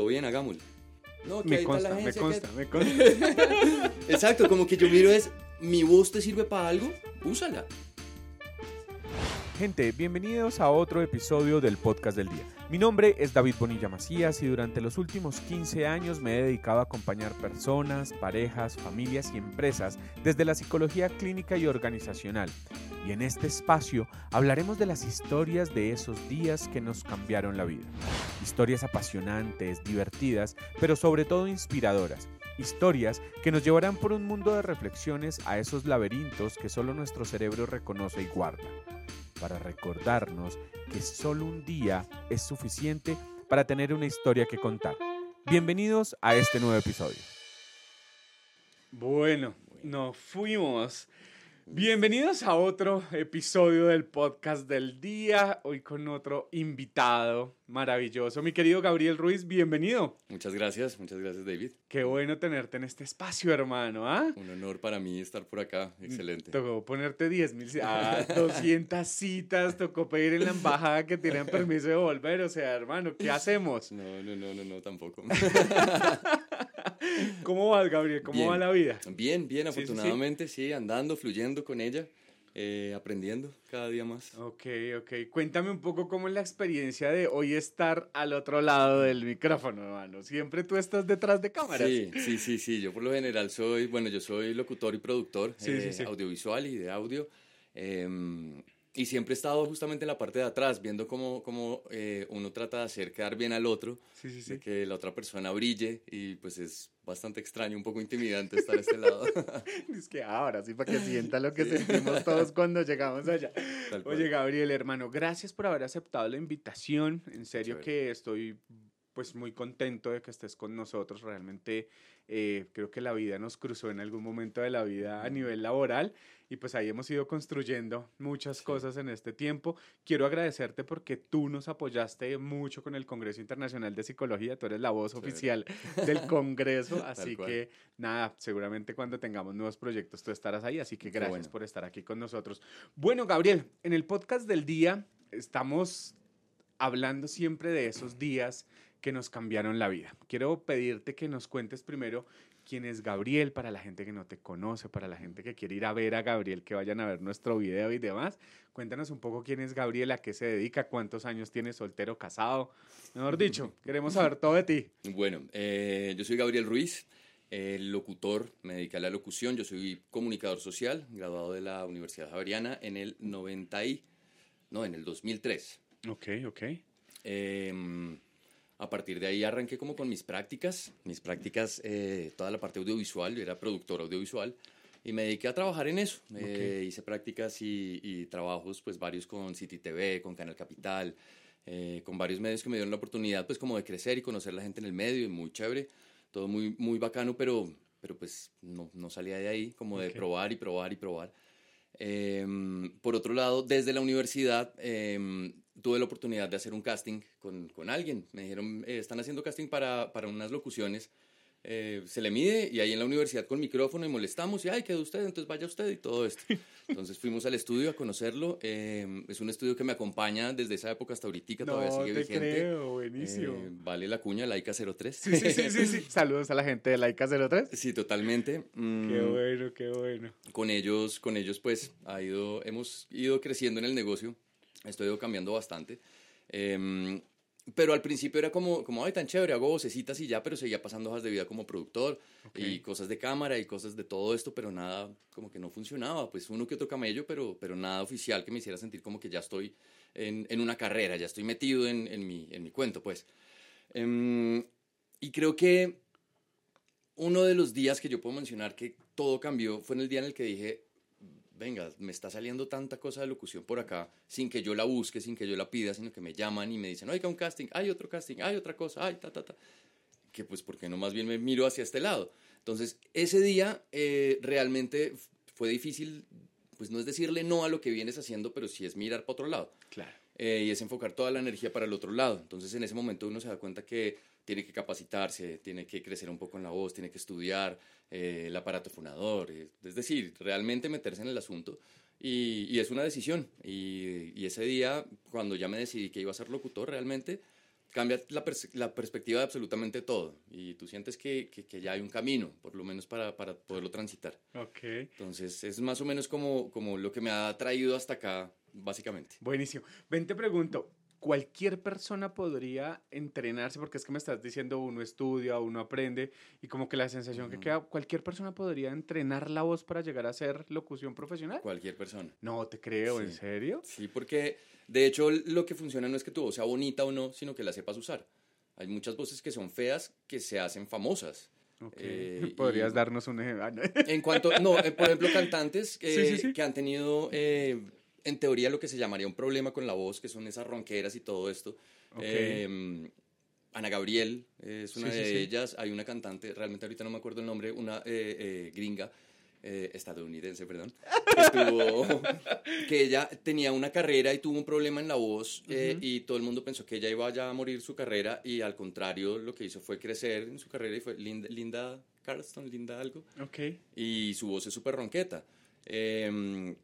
todo bien, hagámoslo. No, que me consta, me consta, me consta. Exacto, como que yo miro es, mi voz te sirve para algo, úsala. Gente, bienvenidos a otro episodio del podcast del día. Mi nombre es David Bonilla Macías y durante los últimos 15 años me he dedicado a acompañar personas, parejas, familias y empresas desde la psicología clínica y organizacional. Y en este espacio hablaremos de las historias de esos días que nos cambiaron la vida. Historias apasionantes, divertidas, pero sobre todo inspiradoras historias que nos llevarán por un mundo de reflexiones a esos laberintos que solo nuestro cerebro reconoce y guarda para recordarnos que solo un día es suficiente para tener una historia que contar. Bienvenidos a este nuevo episodio. Bueno, nos fuimos Bienvenidos a otro episodio del podcast del día, hoy con otro invitado maravilloso. Mi querido Gabriel Ruiz, bienvenido. Muchas gracias, muchas gracias David. Qué bueno tenerte en este espacio, hermano. ¿ah? Un honor para mí estar por acá, excelente. Tocó ponerte 10 mil, ah, 200 citas, tocó pedir en la embajada que tienen permiso de volver, o sea, hermano, ¿qué hacemos? No, no, no, no, no tampoco. ¿Cómo vas, Gabriel? ¿Cómo va la vida? Bien, bien, afortunadamente, sí, andando, fluyendo con ella. Eh, aprendiendo cada día más. Ok, ok. Cuéntame un poco cómo es la experiencia de hoy estar al otro lado del micrófono, hermano. Siempre tú estás detrás de cámaras. Sí, sí, sí, sí. Yo por lo general soy, bueno, yo soy locutor y productor eh, audiovisual y de audio. Em, y siempre he estado justamente en la parte de atrás, viendo cómo, cómo eh, uno trata de hacer quedar bien al otro, de que la otra persona brille y pues es bastante extraño, un poco intimidante estar a este lado. es que ahora sí, para que sienta lo que sentimos todos cuando llegamos allá. Oye, Gabriel, hermano, gracias por haber aceptado la invitación. En serio que estoy pues muy contento de que estés con nosotros. Realmente eh, creo que la vida nos cruzó en algún momento de la vida a nivel laboral y pues ahí hemos ido construyendo muchas cosas en este tiempo. Quiero agradecerte porque tú nos apoyaste mucho con el Congreso Internacional de Psicología, tú eres la voz oficial del Congreso, así que nada, seguramente cuando tengamos nuevos proyectos tú estarás ahí, así que gracias por estar aquí con nosotros. Bueno, Gabriel, en el podcast del día estamos hablando siempre de esos días que nos cambiaron la vida. Quiero pedirte que nos cuentes primero quién es Gabriel para la gente que no te conoce, para la gente que quiere ir a ver a Gabriel, que vayan a ver nuestro video y demás. Cuéntanos un poco quién es Gabriel, a qué se dedica, cuántos años tiene soltero, casado. Mejor dicho, queremos saber todo de ti. Bueno, eh, yo soy Gabriel Ruiz, el locutor, me dedico a la locución, yo soy comunicador social, graduado de la Universidad Javeriana en el 90 y, no, en el 2003. Ok, ok. Eh, a partir de ahí arranqué como con mis prácticas, mis prácticas, eh, toda la parte audiovisual, yo era productor audiovisual y me dediqué a trabajar en eso. Eh, hice prácticas y, trabajos, pues varios con City TV, con Canal Capital, eh, con varios medios que me dieron la oportunidad, pues como de crecer y conocer a la gente en el medio, y muy chévere, todo muy, muy bacano, pero, pero pues no, no salía de ahí, como de probar y probar y probar. Em, por otro lado, desde la universidad em, tuve la oportunidad de hacer un casting con, con alguien. Me dijeron, eh, están haciendo casting para, para unas locuciones. Eh, se le mide y ahí en la universidad con micrófono y molestamos y, ay, quedó usted, entonces vaya usted y todo esto. Entonces fuimos al estudio a conocerlo. Em, es un estudio que me acompaña desde esa época hasta ahorita, todavía sigue te vigente. Creo, buenísimo. Eh, vale la cuña, Laika 03. Sí, sí, sí, sí, Saludos a la gente de Laika 03. Sí, totalmente. Mm, qué bueno, qué bueno. Con ellos, con ellos pues ha ido, hemos ido creciendo en el negocio esto ha ido cambiando bastante. Em, pero al principio era como, como, ay, tan chévere, hago vocecitas y ya, pero seguía pasando hojas de vida como productor y cosas de cámara y cosas de todo esto, pero nada, como que no funcionaba. Pues uno que otro camello, pero, pero nada oficial que me hiciera sentir como que ya estoy en, en una carrera, ya estoy metido en, en, mi, en mi cuento, pues. Em, y creo que uno de los días que yo puedo mencionar que todo cambió fue en el día en el que dije, venga, me está saliendo tanta cosa de locución por acá, sin que yo la busque, sin que yo la pida, sino que me llaman y me dicen, oiga, un casting, hay otro casting, hay otra cosa, hay ta, ta, ta. Que pues, ¿por qué no más bien me miro hacia este lado? Entonces, ese día eh, realmente fue difícil, pues no es decirle no a lo que vienes haciendo, pero sí es mirar para otro lado. Claro. Eh, y es enfocar toda la energía para el otro lado. Entonces, en ese momento uno se da cuenta que tiene que capacitarse, tiene que crecer un poco en la voz, tiene que estudiar eh, el aparato fonador, eh, es decir, realmente meterse en el asunto. Y, y es una decisión. Y, y, ese día, cuando ya me decidí que iba a ser locutor, realmente cambia la, la, perspectiva de absolutamente todo y tú sientes que, que, ya hay un camino, por lo menos para, para, poderlo transitar. Ok. Entonces es más o menos como, como lo que me ha traído hasta acá, básicamente. Buenísimo. Ven, te pregunto, cualquier persona podría entrenarse, porque es que me estás diciendo uno estudia, uno aprende, y como que la sensación que queda, cualquier persona podría entrenar la voz para llegar a ser locución profesional. Cualquier persona. No, te creo, ¿en serio? Sí, porque de hecho lo que funciona no es que tu voz sea bonita o no, sino que la sepas usar. Hay muchas voces que son feas que se hacen famosas. Eh, ¿Podrías darnos un ejemplo? Ah, en cuanto, no, eh, por ejemplo, cantantes que han tenido eh, en teoría lo que se llamaría un problema con la voz, que son esas ronqueras y todo esto. Em, Ana Gabriel es una de ellas. Hay una cantante, realmente ahorita no me acuerdo el nombre, una eh, eh, gringa, eh, estadounidense, perdón, que, ella tenía una carrera y tuvo un problema en la voz y todo el mundo pensó que ella iba ya a morir su carrera y al contrario lo que hizo fue crecer en su carrera y fue Linda, Linda Carlston, Linda algo. Okay. Y su voz es súper ronqueta. Eh,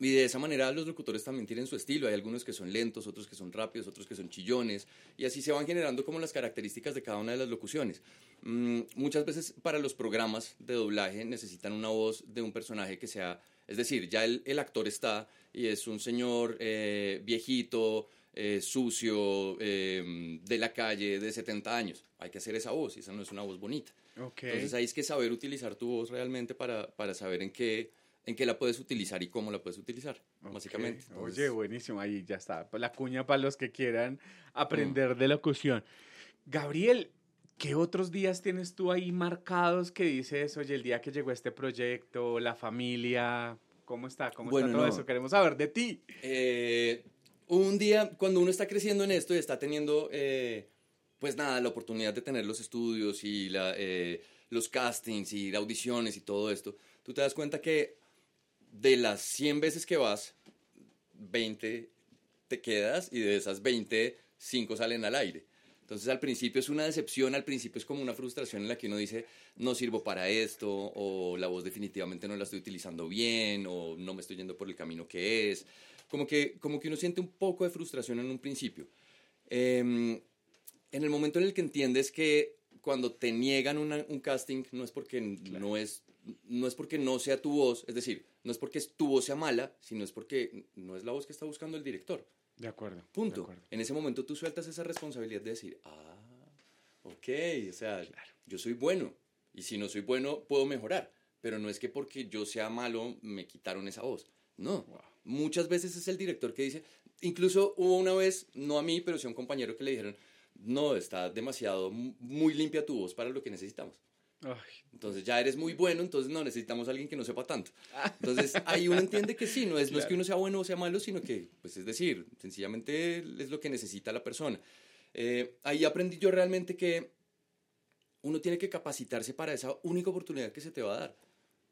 y de esa manera los locutores también tienen su estilo. Hay algunos que son lentos, otros que son rápidos, otros que son chillones. Y así se van generando como las características de cada una de las locuciones. Mm, muchas veces para los programas de doblaje necesitan una voz de un personaje que sea... Es decir, ya el, el actor está y es un señor eh, viejito, eh, sucio, eh, de la calle, de 70 años. Hay que hacer esa voz y esa no es una voz bonita. Entonces hay que saber utilizar tu voz realmente para, para saber en qué en qué la puedes utilizar y cómo la puedes utilizar, básicamente. Oye, buenísimo, ahí ya está. Pues la cuña para los que quieran aprender de locución. Gabriel, ¿qué otros días tienes tú ahí marcados que dices, oye, el día que llegó este proyecto, la familia, ¿cómo está? ¿Cómo está todo eso? Queremos saber de ti. Eh, un día, cuando uno está creciendo en esto y está teniendo, eh, pues nada, la oportunidad de tener los estudios y la, eh, los castings y audiciones y todo esto, tú te das cuenta que de las 100 veces que vas, 20 te quedas y de esas 20, 5 salen al aire. Entonces al principio es una decepción, al principio es como una frustración en la que uno dice, no sirvo para esto, o la voz definitivamente no la estoy utilizando bien, o no me estoy yendo por el camino que es. Como que, como que uno siente un poco de frustración en un principio. Em, en el momento en el que entiendes que cuando te niegan un casting no es porque no es no es porque no sea tu voz, es decir, no es porque tu voz sea mala, sino es porque no es la voz que está buscando el director. De acuerdo. Punto. En ese momento tú sueltas esa responsabilidad de decir, ah, ok, o sea, yo soy bueno, y si no soy bueno, puedo mejorar, pero no es que porque yo sea malo me quitaron esa voz. No, muchas veces es el director que dice, incluso hubo una vez, no a mí, pero sí a un compañero que le dijeron, no, está demasiado, muy limpia tu voz para lo que necesitamos. Entonces ya eres muy bueno, entonces no necesitamos a alguien que no sepa tanto. Entonces ahí uno entiende que sí, no es, no es que uno sea bueno o sea malo, sino que, pues es decir, sencillamente es lo que necesita la persona. Eh, ahí aprendí yo realmente que uno tiene que capacitarse para esa única oportunidad que se te va a dar.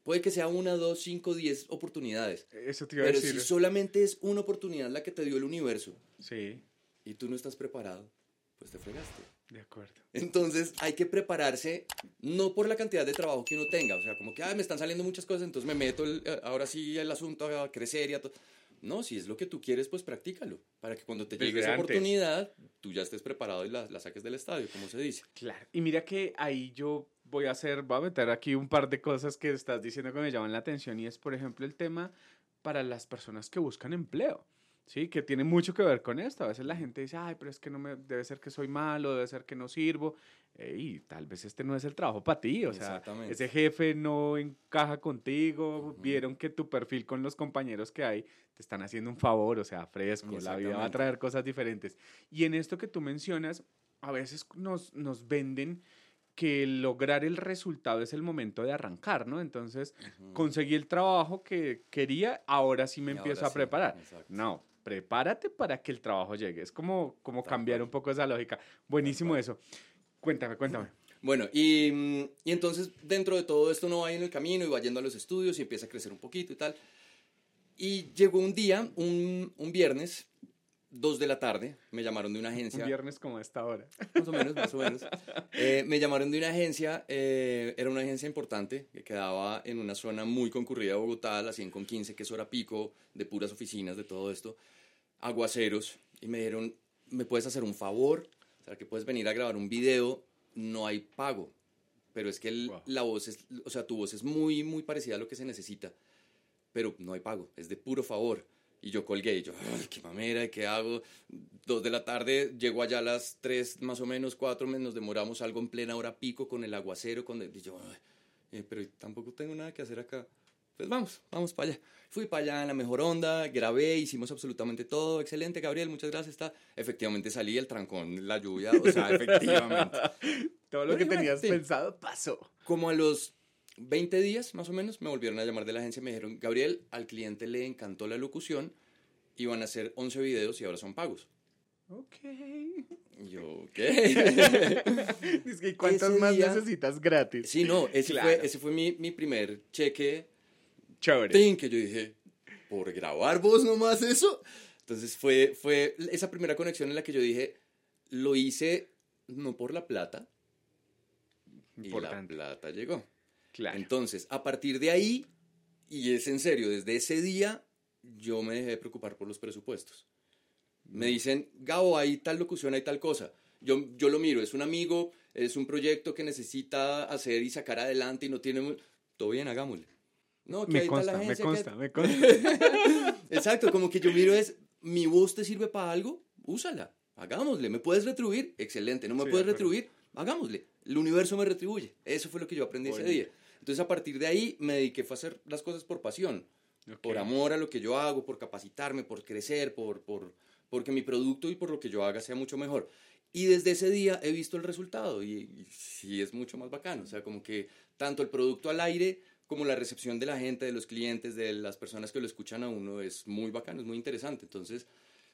Puede que sea una, dos, cinco, diez oportunidades. Eso te iba pero a decir. si solamente es una oportunidad la que te dio el universo sí. y tú no estás preparado, pues te fregaste. De acuerdo. Entonces hay que prepararse no por la cantidad de trabajo que uno tenga, o sea, como que me están saliendo muchas cosas, entonces me meto eh, ahora sí el asunto a crecer y a todo. No, si es lo que tú quieres, pues practícalo, para que cuando te llegue esa oportunidad, tú ya estés preparado y la, la, saques del estadio, como se dice. Claro, y mira que ahí yo voy a hacer, voy a meter aquí un par de cosas que estás diciendo que me llaman la atención y es, por ejemplo, el tema para las personas que buscan empleo. Sí, que tiene mucho que ver con esto. A veces la gente dice, ay, pero es que no me, debe ser que soy malo, debe ser que no sirvo. y tal vez este no es el trabajo para ti. O sea, ese jefe no encaja contigo. Vieron que tu perfil con los compañeros que hay te están haciendo un favor, o sea, fresco. La vida va a traer cosas diferentes. Y en esto que tú mencionas, a veces nos, nos venden que lograr el resultado es el momento de arrancar, ¿no? Entonces, conseguí el trabajo que quería, ahora sí me empiezo a preparar. No, prepárate para que el trabajo llegue. Es como, como cambiar un poco esa lógica. Buenísimo eso. Cuéntame, cuéntame. Bueno, y, y, entonces dentro de todo esto no va en el camino y va yendo a los estudios y empieza a crecer un poquito y tal. Y llegó un día, un, un viernes, dos de la tarde, me llamaron de una agencia. Un viernes como esta hora. Más o menos, más o menos. Eh, me llamaron de una agencia, eh, era una agencia importante que quedaba en una zona muy concurrida de Bogotá, la 100 con 15, que es hora pico, de puras oficinas, de todo esto, aguaceros, y me dijeron, ¿me puedes hacer un favor? O sea, que puedes venir a grabar un video, no hay pago. Pero es que la voz es, o sea, tu voz es muy, muy parecida a lo que se necesita. Pero no hay pago, es de puro favor. Y yo colgué y yo, ay, qué mamera, ¿qué hago? Dos de la tarde, llego allá a las tres más o menos, cuatro, nos demoramos algo en plena hora pico con el aguacero, con y yo, eh, pero tampoco tengo nada que hacer acá. Pues vamos, vamos para allá. Fui para allá en la mejor onda, grabé, hicimos absolutamente todo. Excelente, Gabriel, muchas gracias. Está. Efectivamente salí el trancón, la lluvia, o sea, efectivamente. todo lo que tenías pensado pasó. Como a los 20 días más o menos me volvieron a llamar de la agencia y me dijeron, Gabriel, al cliente le encantó la locución, iban a hacer 11 videos y ahora son pagos. Ok. yo, ¿qué? que ¿cuántas más necesitas gratis? Sí, no, ese fue, ese fue mi, mi primer cheque. Chévere. que yo dije, ¿por grabar vos nomás eso? Entonces fue, fue esa primera conexión en la que yo dije, lo hice no por la plata. Y la plata llegó. Entonces, a partir de ahí, y es en serio, desde ese día yo me dejé de preocupar por los presupuestos. Me dicen, Gabo, hay tal locución, hay tal cosa. Yo, yo lo miro, es un amigo, es un proyecto que necesita hacer y sacar adelante y no tiene... Todo bien, hagámosle. No, que me consta, me consta, me consta. Exacto, como que yo miro es, mi voz te sirve para algo, úsala, hagámosle. ¿Me puedes retribuir? Excelente. ¿No me puedes retribuir? Hagámosle. El universo me retribuye. Eso fue lo que yo aprendí ese día. Entonces a partir de ahí me dediqué a hacer las cosas por pasión, por amor a lo que yo hago, por capacitarme, por crecer, por, por, porque mi producto y por lo que yo haga sea mucho mejor. Y desde ese día he visto el resultado y, sí es mucho más bacano. O sea, como que tanto el producto al aire como la recepción de la gente, de los clientes, de las personas que lo escuchan a uno es muy bacano, es muy interesante. Entonces,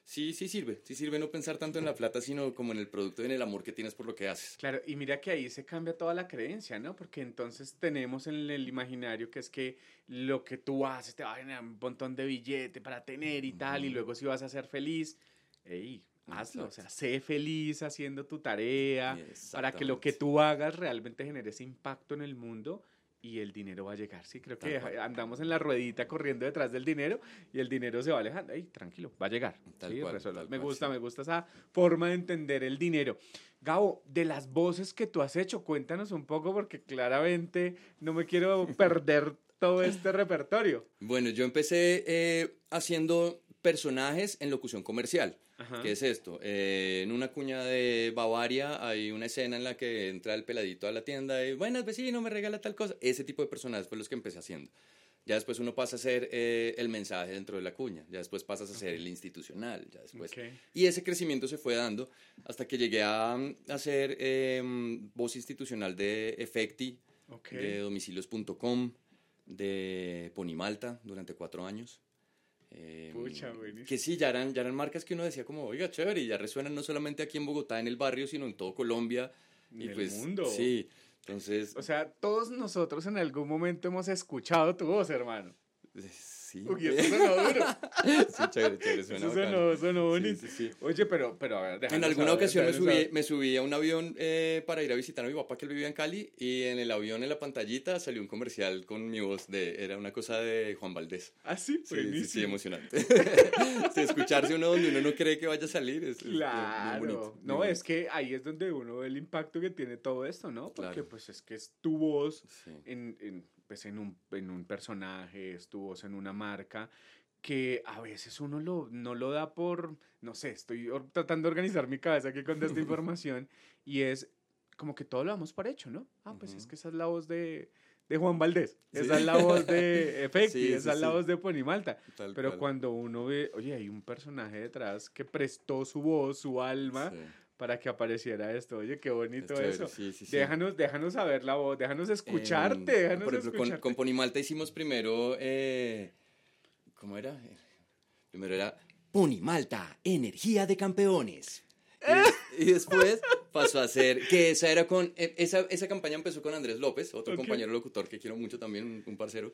sí, sí sirve. Sí sirve no pensar tanto en la plata, sino como en el producto y en el amor que tienes por lo que haces. Claro, y mira que ahí se cambia toda la creencia, ¿no? Porque entonces tenemos en el imaginario que es que lo que tú haces te va a generar un montón de billete para tener y tal, y luego si vas a ser feliz, ey, hazlo, o sea, sé feliz haciendo tu tarea para que lo que tú hagas realmente genere ese impacto en el mundo y el dinero va a llegar. Sí, creo que andamos en la ruedita corriendo detrás del dinero y el dinero se va alejando. Ay, tranquilo, va a llegar. me gusta, me gusta esa forma de entender el dinero. Gabo, de las voces que tú has hecho, cuéntanos un poco porque claramente no me quiero perder todo este repertorio. Bueno, yo empecé eh, haciendo personajes en locución comercial. ¿Qué es esto? Eh, en una cuña de Bavaria hay una escena en la que entra el peladito a la tienda y, buenas vecino, me regala tal cosa. Ese tipo de personajes fue los que empecé haciendo. Ya después uno pasa a ser eh, el mensaje dentro de la cuña, ya después pasas a ser el institucional, ya después. Y ese crecimiento se fue dando hasta que llegué a, hacer em, voz institucional de Efecti, de domicilios.com, de Ponimalta durante cuatro años. Eh, que sí, ya eran, ya eran marcas que uno decía como, oiga, chévere, y ya resuenan no solamente aquí en Bogotá, en el barrio, sino en todo Colombia. En y el pues, mundo. Sí, entonces... O sea, todos nosotros en algún momento hemos escuchado tu voz, hermano. Sí. Uy, eso suena duro. sí, chévere, chévere, suena Eso sonó, sonó bonito. Sí, sí, Oye, pero, pero a ver, En alguna ocasión me subí, me subí a un avión eh, para ir a visitar a mi papá que él vivía en Cali y en el avión, en la pantallita, salió un comercial con mi voz de, era una cosa de Juan Valdés. ¿Ah, sí? Sí, sí, emocionante. escucharse uno donde uno no cree que vaya a salir es, claro. muy bonito. no, es que ahí es donde uno ve el impacto que tiene todo esto, ¿no? Porque pues es que es tu voz en, en pues en un, en un personaje, estuvo en una marca, que a veces uno lo, no lo da por, no sé, estoy tratando de organizar mi cabeza aquí con esta información, y es como que todo lo damos por hecho, ¿no? Ah, pues es que esa es la voz de, de Juan Valdés, esa es la voz de Efecti, esa es la voz de Ponimalta. Pero cuando uno ve, oye, hay un personaje detrás que prestó su voz, su alma para que apareciera esto. Oye, qué bonito eso. déjanos, déjanos saber la voz, déjanos escucharte. déjanos por ejemplo, Con, con Ponimalta hicimos primero, eh, ¿cómo era? Primero era Ponimalta, energía de campeones. Y, después pasó a ser, que esa era con, e, esa, esa campaña empezó con Andrés López, otro compañero locutor que quiero mucho también, un, parcero.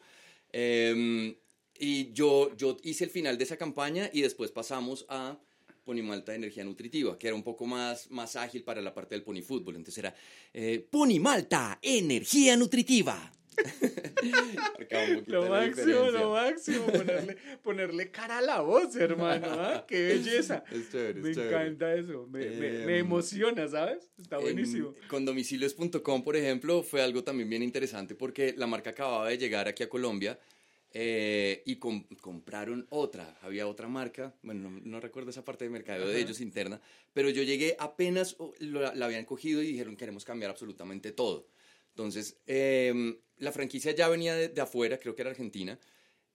Em, y yo, yo hice el final de esa campaña y después pasamos a Ponimalta de energía nutritiva, que era un poco más, más ágil para la parte del ponifútbol. Entonces era eh, Ponimalta, energía nutritiva. lo máximo, lo máximo, ponerle, ponerle cara a la voz, hermano, ¿ah? Qué belleza. Es chévere, me encanta eso, me, me, me, em, emociona, ¿sabes? Está buenísimo. con domicilios.com, por ejemplo, fue algo también bien interesante porque la marca acababa de llegar aquí a Colombia eh, y compraron otra, había otra marca, bueno, no, recuerdo esa parte de mercado de ellos interna, pero yo llegué apenas la habían cogido y dijeron queremos cambiar absolutamente todo. Entonces, em, la franquicia ya venía de, afuera, creo que era Argentina,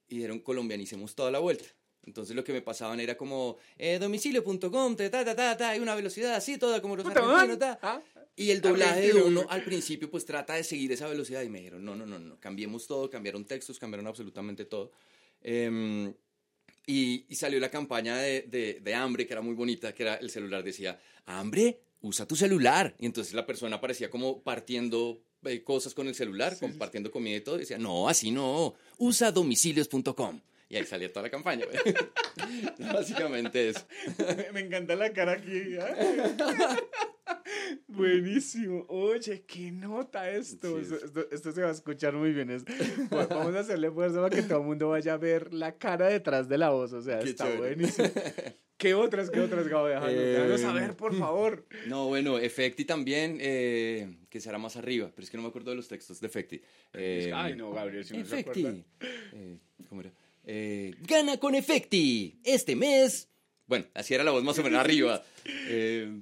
y dijeron colombianicemos toda la vuelta. Entonces lo que me pasaban era como eh, domicilio.com, ta, ta, ta, ta, hay una velocidad así, toda como los argentinos, ta. ¿Ah? Y el doblaje de uno al principio pues trata de seguir esa velocidad y me dijeron, no, no, no, no, cambiemos todo, cambiaron textos, cambiaron absolutamente todo. Em, y, y, salió la campaña de, de, de, hambre, que era muy bonita, que era el celular decía, hambre, usa tu celular. Y entonces la persona parecía como partiendo eh, cosas con el celular, compartiendo comida y todo. Y decía, no, así no, usa domicilios.com. Y ahí salía toda la campaña. Básicamente eso. Me, encanta la cara aquí. ¿eh? Buenísimo. Oye, qué nota esto. esto. se va a escuchar muy bien. vamos a hacerle fuerza para que todo el mundo vaya a ver la cara detrás de la voz. O sea, está buenísimo. ¿Qué otras, qué otras, Gabo? Déjanos, saber, por favor. No, bueno, Efecti también, eh, que será más arriba, pero es que no me acuerdo de los textos de Efecti. Eh, Ay, no, Gabriel, si no Efecti. Eh, ¿Cómo era? Eh, gana con Efecti este mes. Bueno, así era la voz más o menos arriba. Eh,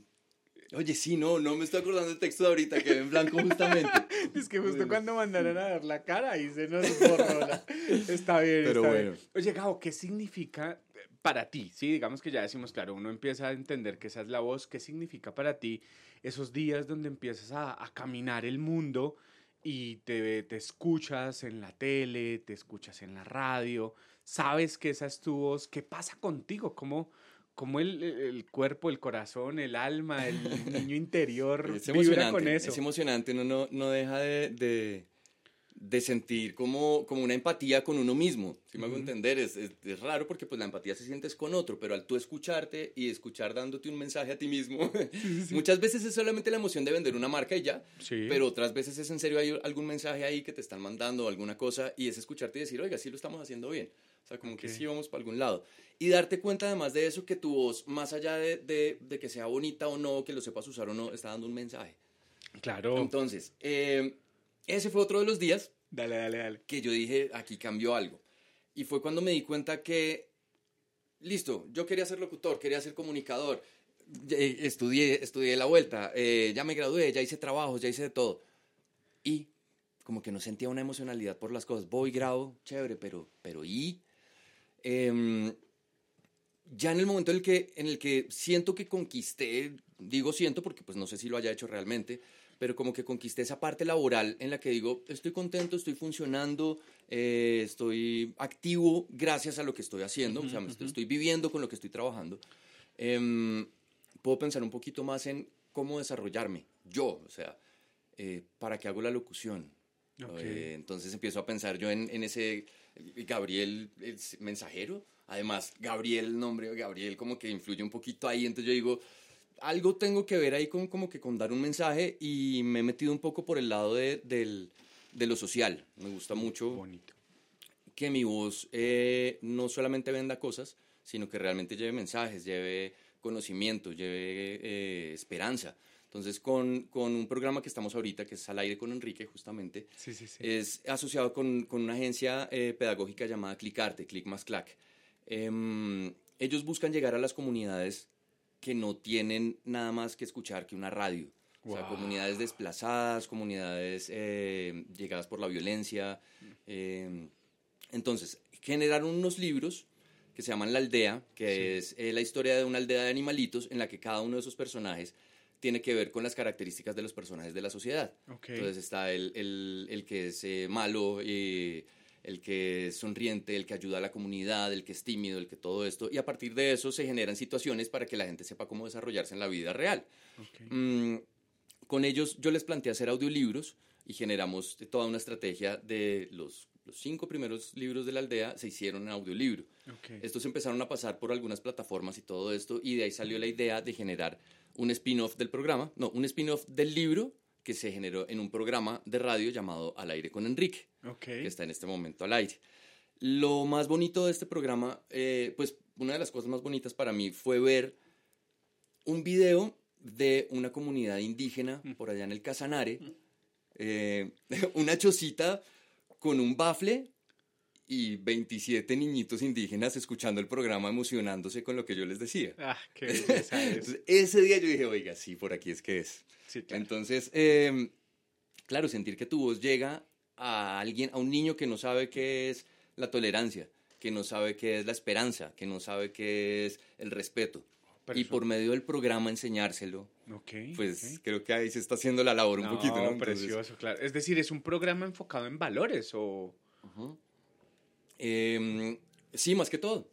Oye, sí, no, no me estoy acordando del texto de ahorita, que en blanco justamente. es que justo cuando mandaron a ver la cara y se nos borró Está bien, Pero está bueno. bien. Oye, Gabo, ¿qué significa para ti? Sí, digamos que ya decimos, claro, uno empieza a entender que esa es la voz. ¿Qué significa para ti esos días donde empiezas a, a caminar el mundo y te, te escuchas en la tele, te escuchas en la radio, sabes que esa es tu voz? ¿Qué pasa contigo? ¿Cómo como el, el, cuerpo, el corazón, el alma, el niño interior es vibra con eso. Es emocionante, uno no, no deja de, de, de, sentir como, como una empatía con uno mismo, si me hago entender, es, es, es, raro porque pues la empatía se sientes con otro, pero al tú escucharte y escuchar dándote un mensaje a ti mismo, muchas veces es solamente la emoción de vender una marca y ya, pero otras veces es en serio hay algún mensaje ahí que te están mandando alguna cosa y es escucharte y decir, oiga, sí lo estamos haciendo bien. O sea, como que sí vamos para algún lado. Y darte cuenta además de eso que tu voz, más allá de, de, de, que sea bonita o no, que lo sepas usar o no, está dando un mensaje. Claro. Entonces, eh, ese fue otro de los días. Dale, dale, dale. Que yo dije, aquí cambió algo. Y fue cuando me di cuenta que, listo, yo quería ser locutor, quería ser comunicador. Eh, estudié, estudié la vuelta, eh, ya me gradué, ya hice trabajos, ya hice de todo. Y como que no sentía una emocionalidad por las cosas. Voy, grabo, chévere, pero, pero ¿y? Em, ya en el momento en el, que, en el que siento que conquisté, digo siento porque pues no sé si lo haya hecho realmente, pero como que conquisté esa parte laboral en la que digo, estoy contento, estoy funcionando, eh, estoy activo gracias a lo que estoy haciendo, o sea, estoy, viviendo con lo que estoy trabajando, em, puedo pensar un poquito más en cómo desarrollarme yo, o sea, eh, para qué hago la locución. Eh, entonces empiezo a pensar yo en, en ese Gabriel, el mensajero. Además, Gabriel, el nombre de Gabriel como que influye un poquito ahí. Entonces yo digo, algo tengo que ver ahí con como que con dar un mensaje y me he metido un poco por el lado de, del, de lo social. Me gusta mucho Bonito. que mi voz eh, no solamente venda cosas, sino que realmente lleve mensajes, lleve conocimiento, lleve eh, esperanza. Entonces, con, con, un programa que estamos ahorita, que es Al aire con Enrique, justamente, es asociado con, con una agencia eh, pedagógica llamada Clicarte, Click más Clack. Em, ellos buscan llegar a las comunidades que no tienen nada más que escuchar que una radio. O sea, comunidades desplazadas, comunidades eh, llegadas por la violencia. Em, entonces, generaron unos libros que se llaman La Aldea, que es eh, la historia de una aldea de animalitos en la que cada uno de esos personajes tiene que ver con las características de los personajes de la sociedad. Entonces está el, el, el que es eh, malo, eh, el que es sonriente, el que ayuda a la comunidad, el que es tímido, el que todo esto. Y a partir de eso se generan situaciones para que la gente sepa cómo desarrollarse en la vida real. Mm, con ellos yo les planteé hacer audiolibros y generamos toda una estrategia de los, los cinco primeros libros de la aldea se hicieron en audiolibro. Estos empezaron a pasar por algunas plataformas y todo esto y de ahí salió la idea de generar un spin-off del programa, no, un spin-off del libro que se generó en un programa de radio llamado Al aire con Enrique, okay. que está en este momento al aire. Lo más bonito de este programa, eh, pues una de las cosas más bonitas para mí fue ver un video de una comunidad indígena Mm. por allá en el Casanare, eh, una chocita con un bafle y 27 niñitos indígenas escuchando el programa, emocionándose con lo que yo les decía. Ah, qué belleza es. Entonces, ese día yo dije, oiga, sí, por aquí es que es. Sí, claro. Entonces, eh, claro, sentir que tu voz llega a alguien, a un niño que no sabe qué es la tolerancia, que no sabe qué es la esperanza, que no sabe qué es el respeto. Pero y eso- por medio del programa enseñárselo, Ok, pues ok. creo que ahí se está haciendo la labor un No, poquito, ¿no? Entonces, precioso, claro. Es decir, es un programa enfocado en valores o... Ujú. Eh, sí, más que todo,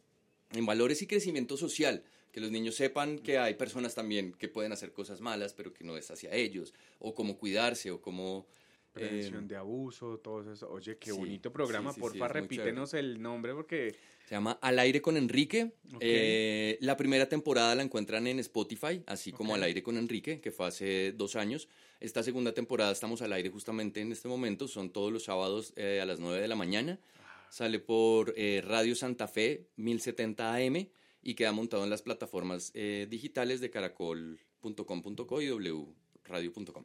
en valores y crecimiento social, que los niños sepan que hay personas también que pueden hacer cosas malas, pero que no es hacia ellos, o cómo cuidarse, o cómo... Prevención eh, de abuso, todo eso. Oye, qué sí, bonito programa. sí, sí, Porfa, repítenos el nombre porque... Se llama Al aire con Enrique. Ok. Eh, la primera temporada la encuentran en Spotify, así como Ok. Al aire con Enrique, que fue hace dos años. Esta segunda temporada estamos al aire justamente en este momento. Son todos los sábados eh, a las 9 de la mañana. Sale por eh, Radio Santa Fe 1070 AM y queda montado en las plataformas eh, digitales de caracol.com.co y wradio.com.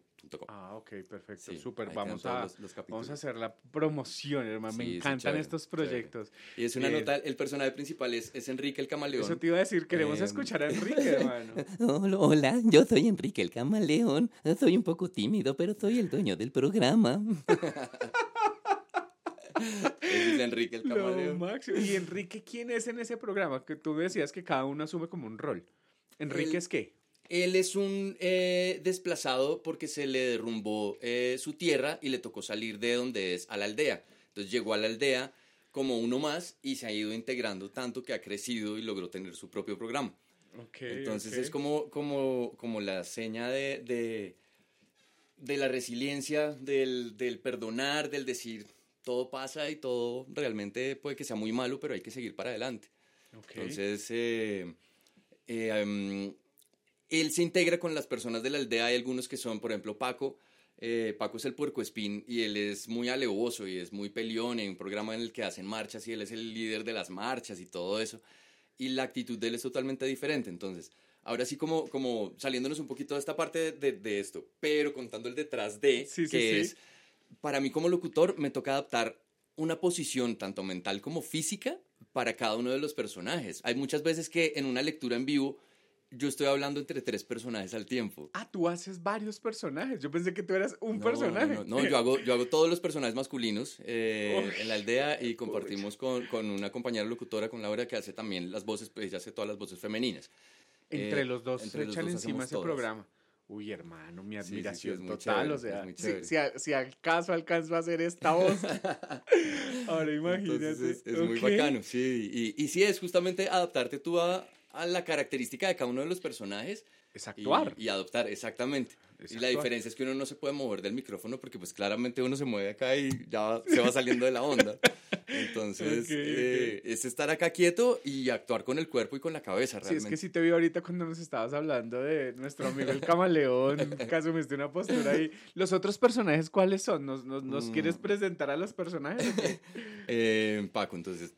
Ah, ok, perfecto. Sí, Súper. Vamos a, los- los capítulos. vamos a hacer la promoción, hermano. Me Sí, sí, encantan chévere, estos chévere. proyectos. Y es una Eh, nota, el personaje principal es, es Enrique el Camaleón. Eso te iba a decir, queremos Em, escuchar a Enrique, hermano. Hola, hola, yo soy Enrique el Camaleón. Soy un poco tímido, pero soy el dueño del programa. Ese es Enrique el. ¿Y Enrique quién es en ese programa? Que tú decías que cada uno asume como un rol. ¿Enrique es qué? Él es un eh, desplazado porque se le derrumbó eh, su tierra y le tocó salir de donde es a la aldea. Entonces llegó a la aldea como uno más y se ha ido integrando tanto que ha crecido y logró tener su propio programa. Entonces es como, como, como la seña de, de, de la resiliencia, del, del perdonar, del decir todo pasa y todo realmente puede que sea muy malo, pero hay que seguir para adelante. Ok. Entonces, eh, eh, em, él se integra con las personas de la aldea. Hay algunos que son, por ejemplo, Paco. Eh, Paco es el puercoespín y él es muy alevoso y es muy peleón. Hay un programa en el que hacen marchas y él es el líder de las marchas y todo eso. Y la actitud de él es totalmente diferente. Entonces, ahora sí como, como saliéndonos un poquito de esta parte de, de esto, pero contando el detrás de, Sí, sí, que sí. es, para mí como locutor me toca adaptar una posición tanto mental como física para cada uno de los personajes. Hay muchas veces que en una lectura en vivo yo estoy hablando entre tres personajes al tiempo. Ah, tú haces varios personajes. Yo pensé que tú eras un No, personaje. No, no, no, yo, hago, yo hago todos los personajes masculinos eh, Uy, en la aldea y compartimos con, con una compañera locutora, con Laura, que hace también las voces, pues ella hace todas las voces femeninas. Entre Eh, los dos entre se los echan dos encima ese todas. programa. Uy, hermano, mi Sí, sí, sí, admiración muy total. chévere, o sea, si, si, a- si acaso alcanzo a hacer esta voz, ahora imagínate. Entonces es, es muy bacano, sí. Y, y sí, es justamente adaptarte tú a, a la característica de cada uno de los personajes. Es actuar. Y, adoptar, exactamente. Es y la diferencia es que uno no se puede mover del micrófono porque pues claramente uno se mueve acá y ya se va saliendo de la onda. Entonces, eh, es estar acá quieto y actuar con el cuerpo y con la cabeza Sí, es realmente. que sí te vi ahorita cuando nos estabas hablando de nuestro amigo el camaleón, que asumiste una postura ahí. ¿Los otros personajes cuáles son? ¿Nos, nos, nos Mm. quieres presentar a los personajes? Eh, Paco, entonces,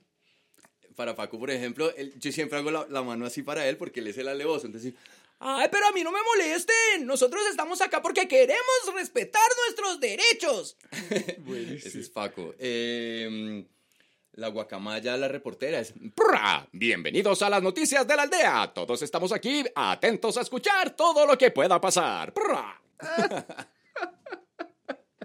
para Paco, por ejemplo, él- yo siempre hago la, la mano así para él porque él es el alevoso. Entonces, Ay, pero a mí no me molesten. Nosotros estamos acá porque queremos respetar nuestros derechos. ese es Paco. Eh, la guacamaya, la reportera, es ¡Prra! Bienvenidos a las noticias de la aldea. Todos estamos aquí atentos a escuchar todo lo que pueda pasar. ¡Prra!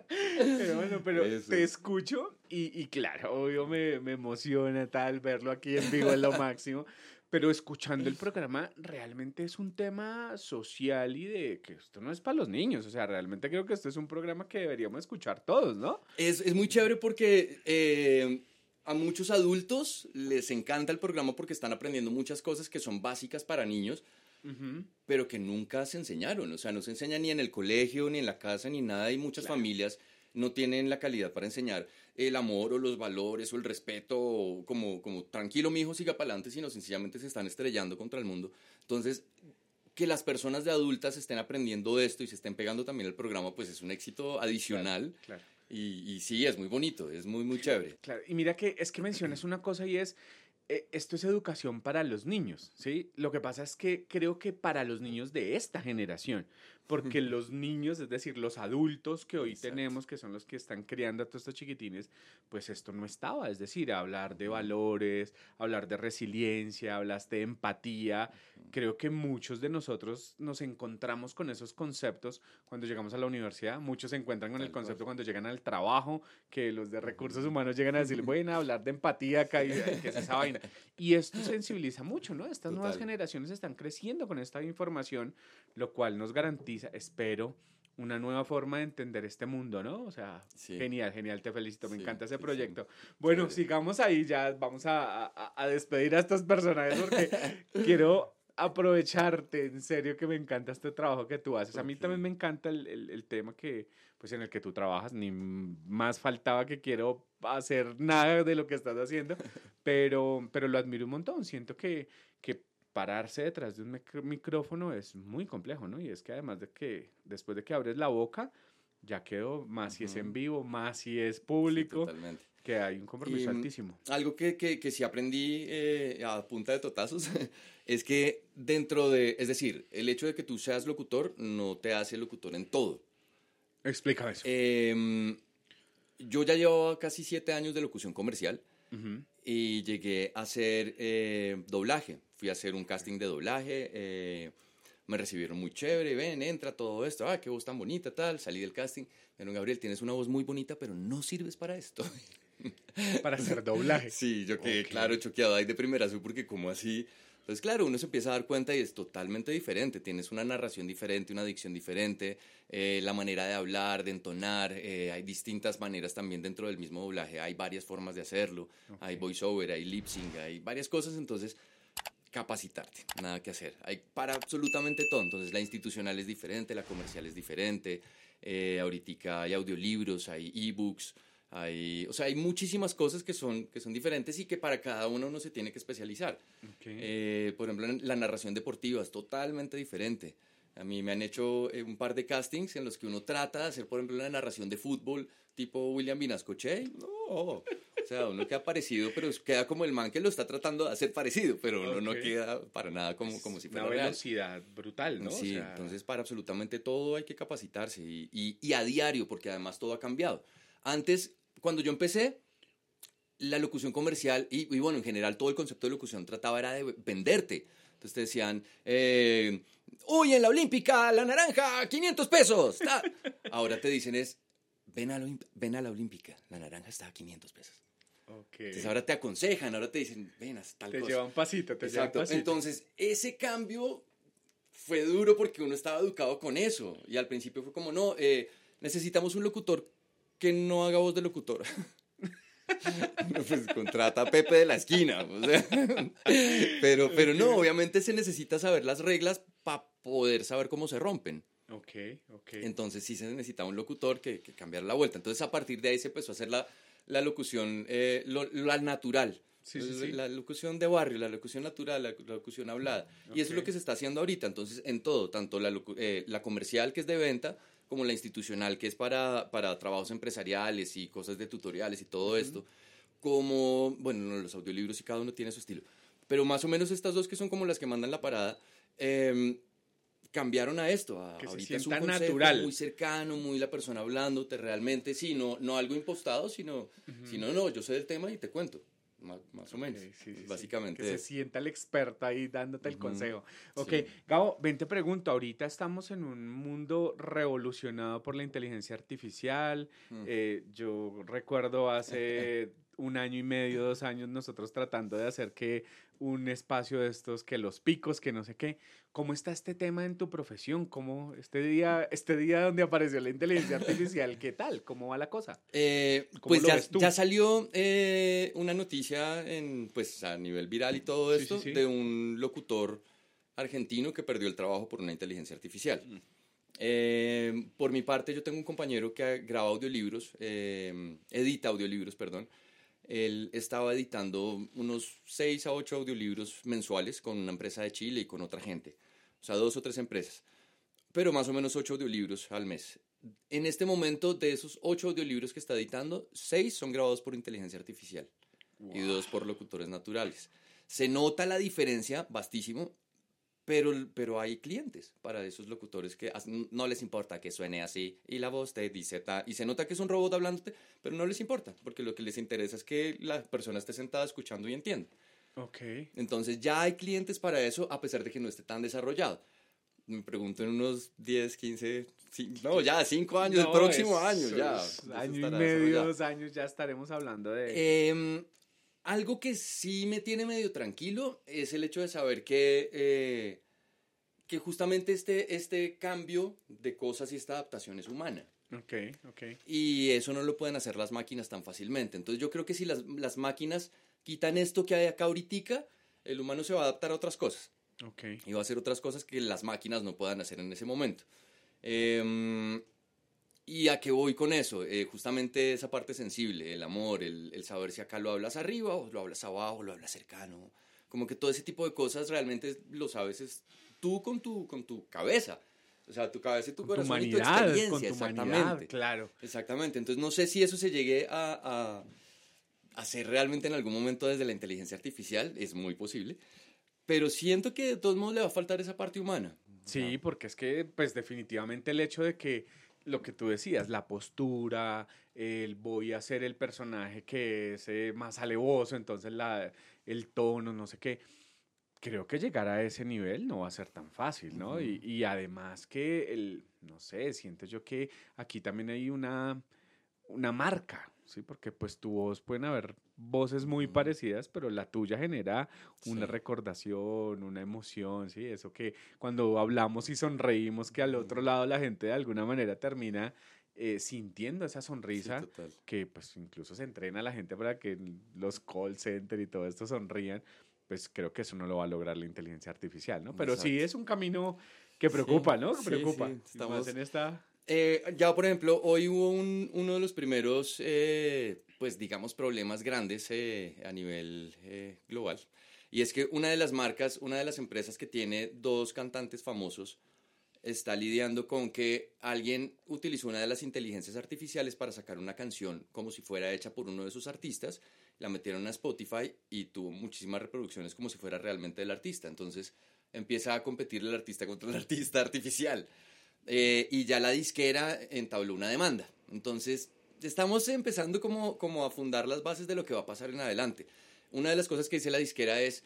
Pero bueno, pero Eso. te escucho y, y claro, obvio me, me emociona tal verlo aquí en vivo es lo máximo. Pero escuchando el programa, realmente es un tema social y de que esto no es para los niños. O sea, realmente creo que esto es un programa que deberíamos escuchar todos, ¿no? Es, es muy chévere porque eh, a muchos adultos les encanta el programa porque están aprendiendo muchas cosas que son básicas para niños, pero que nunca se enseñaron. O sea, no se enseña ni en el colegio, ni en la casa, ni nada. Y muchas familias no tienen la calidad para enseñar el amor o los valores o el respeto, o como, como tranquilo, mi hijo, siga para adelante, sino sencillamente se están estrellando contra el mundo. Entonces, que las personas de adultas estén aprendiendo esto y se estén pegando también el programa, pues es un éxito adicional. Claro. Y, y, sí, es muy bonito, es muy, muy chévere. Claro, y mira que es que mencionas una cosa y es, eh, esto es educación para los niños, ¿sí? Lo que pasa es que creo que para los niños de esta generación, porque los niños, es decir, los adultos que hoy tenemos, que son los que están criando a todos estos chiquitines, pues esto no estaba, es decir, hablar de valores, hablar de resiliencia, hablar de empatía, creo que muchos de nosotros nos encontramos con esos conceptos cuando llegamos a la universidad, muchos se encuentran con el concepto cuando llegan al trabajo, que los de recursos humanos llegan a decir, bueno, hablar de empatía acá, y, que es esa vaina. Y esto sensibiliza mucho, ¿no? Estas nuevas generaciones están creciendo con esta información, lo cual nos garantiza espero, una nueva forma de entender este mundo, ¿no? O sea, genial, genial, te felicito, me encanta ese proyecto. Bueno, sigamos ahí, ya vamos a, a, despedir a estos personajes porque quiero aprovecharte, en serio que me encanta este trabajo que tú haces. A mí también me encanta el, el, el, tema que, pues en el que tú trabajas, ni más faltaba que quiero hacer nada de lo que estás haciendo, pero, pero lo admiro un montón, siento que, que pararse detrás de un micrófono es muy complejo, ¿no? Y es que además de que después de que abres la boca, ya quedó, más si es en vivo, más si es público, que hay un compromiso mm, altísimo. Algo que, que, que sí aprendí eh, a punta de totazos es que dentro de, es decir, el hecho de que tú seas locutor no te hace locutor en todo. Explica eso. Em, yo ya llevo casi siete años de locución comercial y llegué a hacer eh, doblaje fui a hacer un casting de doblaje, eh, me recibieron muy chévere, ven, entra todo esto, ah, qué voz tan bonita, tal, salí del casting, pero Gabriel, tienes una voz muy bonita, pero no sirves para esto. Para hacer doblaje. Sí, yo quedé, claro, choqueado ahí de primera, porque como así... Entonces, claro, uno se empieza a dar cuenta y es totalmente diferente. Tienes una narración diferente, una dicción diferente, eh, la manera de hablar, de entonar. Eh, hay distintas maneras también dentro del mismo doblaje. Hay varias formas de hacerlo. Hay voiceover, hay lip sync, hay varias cosas. Entonces, capacitarte, nada que hacer. Hay para absolutamente todo. Entonces la institucional es diferente, la comercial es diferente. Eh, ahorita hay audiolibros, hay ebooks, hay, o sea, hay muchísimas cosas que son, que son diferentes y que para cada uno uno se tiene que especializar. Eh, por ejemplo, la narración deportiva es totalmente diferente. A mí me han hecho eh, un par de castings en los que uno trata de hacer, por ejemplo, una narración de fútbol tipo William Vinascoche. No, o sea, uno queda parecido, pero queda como el man que lo está tratando de hacer parecido, pero uno no queda para nada como, como si fuera Una velocidad brutal, ¿no? Sí, entonces para absolutamente todo hay que capacitarse y, y, a diario, porque además todo ha cambiado. Antes, cuando yo empecé, la locución comercial y, y, bueno, en general todo el concepto de locución trataba era de venderte. Entonces te decían, eh, uy, en la olímpica, la naranja, 500 pesos. Ahora te dicen es, ven a, ven a la olímpica, la naranja está a 500 pesos. Entonces ahora te aconsejan, ahora te dicen, ven, haz tal te cosa. Te llevan pasito, te Exacto. llevan pasito. Entonces, ese cambio fue duro porque uno estaba educado con eso. Y al principio fue como, no, eh, necesitamos un locutor que no haga voz de locutor. pues contrata a Pepe de la esquina. pero, pero no, obviamente se necesita saber las reglas para poder saber cómo se rompen. Ok, ok. Entonces sí se necesita un locutor que, que cambiar la vuelta. Entonces a partir de ahí se empezó a hacer la, la locución, eh, lo, natural. Sí, sí, La locución de barrio, la locución natural, la, locución hablada. Y eso es lo que se está haciendo ahorita. Entonces, en todo, tanto la, eh, la comercial, que es de venta, como la institucional, que es para, para trabajos empresariales y cosas de tutoriales y todo esto, como, bueno, los audiolibros y cada uno tiene su estilo. Pero más o menos estas dos que son como las que mandan la parada, eh, cambiaron a esto. A, que ahorita es un natural. muy cercano, muy la persona hablándote realmente, sí, no, no algo impostado, sino, sino, no, yo sé del tema y te cuento. Más, más o menos. básicamente. Que se sienta el experto ahí dándote el consejo. Ok, Gabo, ven te pregunto, ahorita estamos en un mundo revolucionado por la inteligencia artificial. Mm. Eh, yo recuerdo hace un año y medio, dos años, nosotros tratando de hacer que un espacio de estos, que los picos, que no sé qué. ¿Cómo está este tema en tu profesión? ¿Cómo este día, este día donde apareció la inteligencia artificial, qué tal? ¿Cómo va la cosa? Eh, pues ya, ya, salió eh, una noticia en, pues, a nivel viral y todo esto de un locutor argentino que perdió el trabajo por una inteligencia artificial. Mm. Eh, por mi parte, yo tengo un compañero que graba audiolibros, edita audiolibros, perdón, él estaba editando unos 6 a 8 audiolibros mensuales con una empresa de Chile y con otra gente. o sea, dos o tres empresas, pero más o menos ocho audiolibros al mes. En este momento, de esos ocho audiolibros que está editando, seis son grabados por inteligencia artificial y dos por locutores naturales. Se nota la diferencia bastísimo, pero, pero hay clientes para esos locutores que no les importa que suene así y la voz te dice ta, y se nota que es un robot hablándote, pero no les importa, porque lo que les interesa es que la persona esté sentada escuchando y entienda. Ok. Entonces ya hay clientes para eso, a pesar de que no esté tan desarrollado. Me pregunto en unos 10, 15, no, ya 5 años, el próximo año, ya. Año y medio, dos años, ya estaremos hablando de... Eh, algo que sí me tiene medio tranquilo es el hecho de saber que, eh, que justamente este, este cambio de cosas y esta adaptación es humana. Ok, ok. Y eso no lo pueden hacer las máquinas tan fácilmente. Entonces yo creo que si las, las máquinas quitan esto que hay acá ahorita, el humano se va a adaptar a otras cosas. Ok. Y va a hacer otras cosas que las máquinas no puedan hacer en ese momento. Eh, ¿Y a qué voy con eso? Eh, justamente esa parte sensible, el amor, el, el, saber si acá lo hablas arriba o lo hablas abajo, lo hablas cercano. Como que todo ese tipo de cosas realmente lo sabes es tú con tu, con tu cabeza. O sea, tu cabeza y tu con corazón tu humanidad, y tu experiencia. con tu exactamente. humanidad, claro. Exactamente. Entonces no sé si eso se llegue a, a, a hacer realmente en algún momento desde la inteligencia artificial. Es muy posible. Pero siento que de todos modos le va a faltar esa parte humana. Sí, porque es que, pues definitivamente el hecho de que lo que tú decías, la postura, el voy a ser el personaje que es eh, más alevoso, entonces la, el tono, no sé qué. Creo que llegar a ese nivel no va a ser tan fácil, ¿no? Uh -huh. y, y, además que, el, no sé, siento yo que aquí también hay una, una marca, ¿sí? Porque pues tu voz, pueden haber voces muy parecidas, pero la tuya genera una sí. recordación, una emoción, ¿sí? Eso que cuando hablamos y sonreímos, que al otro lado la gente de alguna manera termina eh, sintiendo esa sonrisa, sí, que pues incluso se entrena a la gente para que los call center y todo esto sonrían, pues creo que eso no lo va a lograr la inteligencia artificial, ¿no? Pero Exacto. sí es un camino que preocupa, sí, ¿no? Que preocupa. Estamos en esta... Eh, ya, por ejemplo, hoy hubo un, uno de los primeros, eh, pues digamos, problemas grandes eh, a nivel eh, global. Y es que una de las marcas, una de las empresas que tiene dos cantantes famosos, está lidiando con que alguien utilizó una de las inteligencias artificiales para sacar una canción como si fuera hecha por uno de sus artistas, la metieron a Spotify y tuvo muchísimas reproducciones como si fuera realmente del artista. Entonces empieza a competir el artista contra el artista artificial. Eh, y ya la disquera entabló una demanda. Entonces, estamos empezando como, como a fundar las bases de lo que va a pasar en adelante. Una de las cosas que dice la disquera es,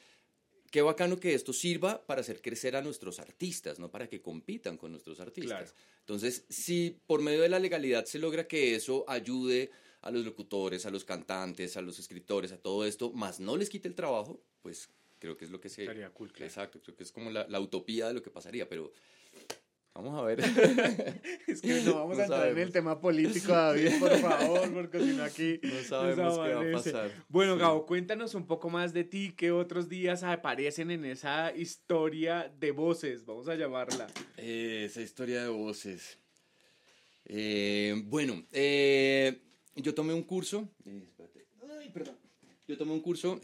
qué bacano que esto sirva para hacer crecer a nuestros artistas, no para que compitan con nuestros artistas. Claro. Entonces, si por medio de la legalidad se logra que eso ayude a los locutores, a los cantantes, a los escritores, a todo esto, más no les quite el trabajo, pues creo que es lo que se... Estaría cool, claro. Exacto, creo que es como la, la utopía de lo que pasaría, pero Vamos a ver. es que no vamos no a entrar sabemos. en el tema político, David, por favor, porque si no aquí no sabemos qué va a pasar. Bueno, sí. Gabo, cuéntanos un poco más de ti, qué otros días aparecen en esa historia de voces, vamos a llamarla. Eh, esa historia de voces. Eh, bueno, eh, yo tomé un curso. espérate. Ay, perdón. Yo tomé un curso,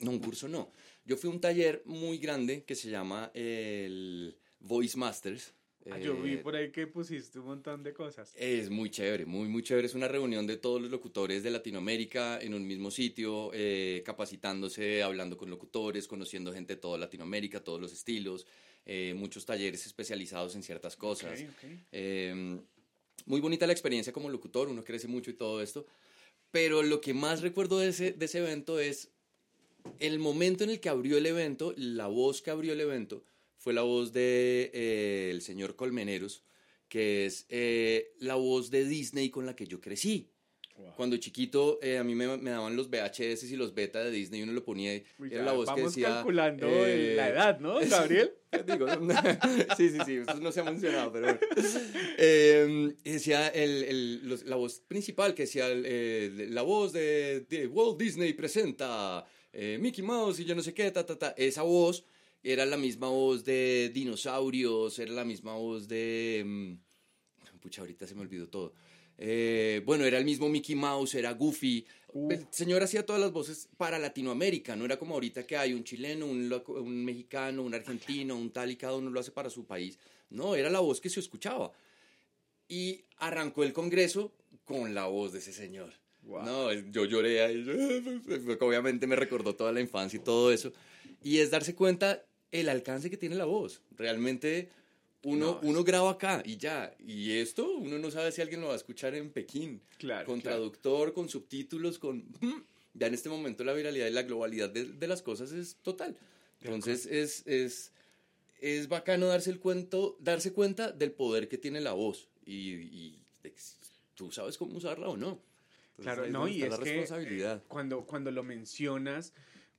no, un curso no. Yo fui a un taller muy grande que se llama el Voice Masters. Ah, yo vi por ahí que pusiste un montón de cosas. Es muy chévere, muy, muy chévere. Es una reunión de todos los locutores de Latinoamérica en un mismo sitio, eh, capacitándose, hablando con locutores, conociendo gente de toda Latinoamérica, todos los estilos, eh, muchos talleres especializados en ciertas cosas. Okay, okay. Eh, muy bonita la experiencia como locutor, uno crece mucho y todo esto. Pero lo que más recuerdo de ese, de ese evento es el momento en el que abrió el evento, la voz que abrió el evento fue la voz de eh, el señor Colmeneros, que es eh, la voz de Disney con la que yo crecí. Wow. Cuando chiquito, eh, a mí me, me, daban los VHS y los beta de Disney y uno lo ponía. Uy, era la voz que decía. calculando la edad, ¿no, Gabriel? Digo, sí, sí, sí, eso no se ha mencionado, pero bueno. Eh, decía el, el, los, la voz principal, que decía eh, la voz de, de, Walt Disney presenta eh, Mickey Mouse y yo no sé qué, ta, ta, ta. Esa voz era la misma voz de dinosaurios, era la misma voz de... pucha, ahorita se me olvidó todo. Eh, bueno, era el mismo Mickey Mouse, era Goofy. El señor hacía todas las voces para Latinoamérica, no era como ahorita que hay un chileno, un, mexicano, un argentino, un tal y cada uno lo hace para su país. No, era la voz que se escuchaba. Y arrancó el Congreso con la voz de ese señor. Wow. No, yo lloré obviamente me recordó toda la infancia y todo eso. Y es darse cuenta el alcance que tiene la voz. Realmente uno, No, uno graba acá y ya. Y esto uno no sabe si alguien lo va a escuchar en Pekín. Claro, Con claro. traductor, con subtítulos, con... Ya en este momento la viralidad y la globalidad de, de las cosas es total. Entonces es, es, es bacano darse, el cuento, darse cuenta del poder que tiene la voz. Y, y de que tú sabes cómo usarla o no. Entonces, Claro, no, y es la que responsabilidad. cuando, cuando lo mencionas,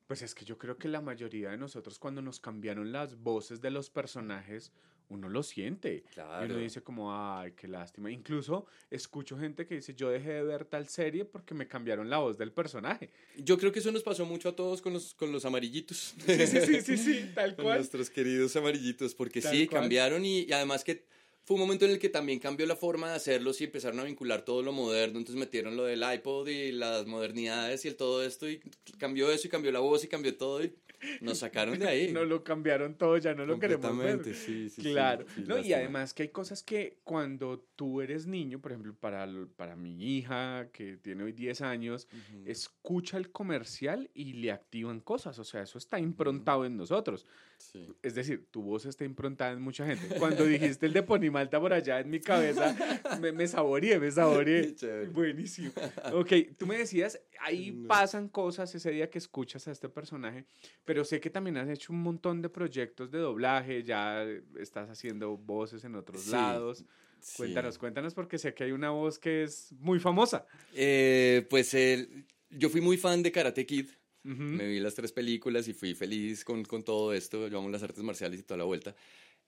pues es que yo creo que la mayoría de nosotros cuando nos cambiaron las voces de los personajes, uno lo siente. Y Claro. uno dice como, ay, qué lástima. Incluso escucho gente que dice, yo dejé de ver tal serie porque me cambiaron la voz del personaje. Yo creo que eso nos pasó mucho a todos con los, con los amarillitos. Sí, sí, sí, sí, sí, tal con cual. nuestros queridos amarillitos, porque Tal sí, cual. cambiaron y, y además que fue un momento en el que también cambió la forma de hacerlos y empezaron a vincular todo lo moderno, entonces metieron lo del iPod y las modernidades y el todo esto y cambió eso y cambió la voz y cambió todo y nos sacaron de ahí. No lo cambiaron todo, ya no lo queremos ver. Sí, sí, Claro, sí, no, y además que hay cosas que cuando tú eres niño, por ejemplo, para, para mi hija que tiene hoy 10 años, escucha el comercial y le activan cosas, o sea, eso está improntado en nosotros. Sí. Es decir, tu voz está improntada en mucha gente. Cuando dijiste el de Ponimalta por allá en mi cabeza, me, me saboreé, me saboreé. Buenísimo. Ok, tú me decías, ahí No. pasan cosas ese día que escuchas a este personaje, pero sé que también has hecho un montón de proyectos de doblaje, ya estás haciendo voces en otros Sí, lados. Sí. Cuéntanos, cuéntanos, porque sé que hay una voz que es muy famosa. Eh, pues el- yo fui muy fan de Karate Kid. Ujú. Me vi las tres películas y fui feliz con, con todo esto. Yo amo las artes marciales y toda la vuelta.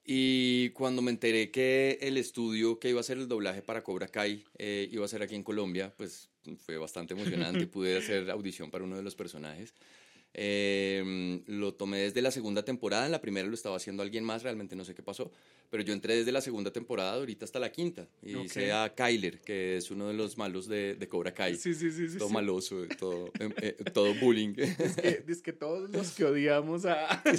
Y cuando me enteré que el estudio que iba a hacer el doblaje para Cobra Kai eh, iba a ser aquí en Colombia, pues fue bastante emocionante. Pude hacer audición para uno de los personajes. Eh, lo tomé desde la segunda temporada. En la primera lo estaba haciendo alguien más, realmente no sé qué pasó. Pero yo entré desde la segunda temporada, ahorita hasta la quinta. Y Ok. hice a Kyler, que es uno de los malos de, de Cobra Kai. Sí, sí, sí, sí. todo sí. maloso, todo, eh, eh, todo bullying. Es que, es que todos los que odiamos a...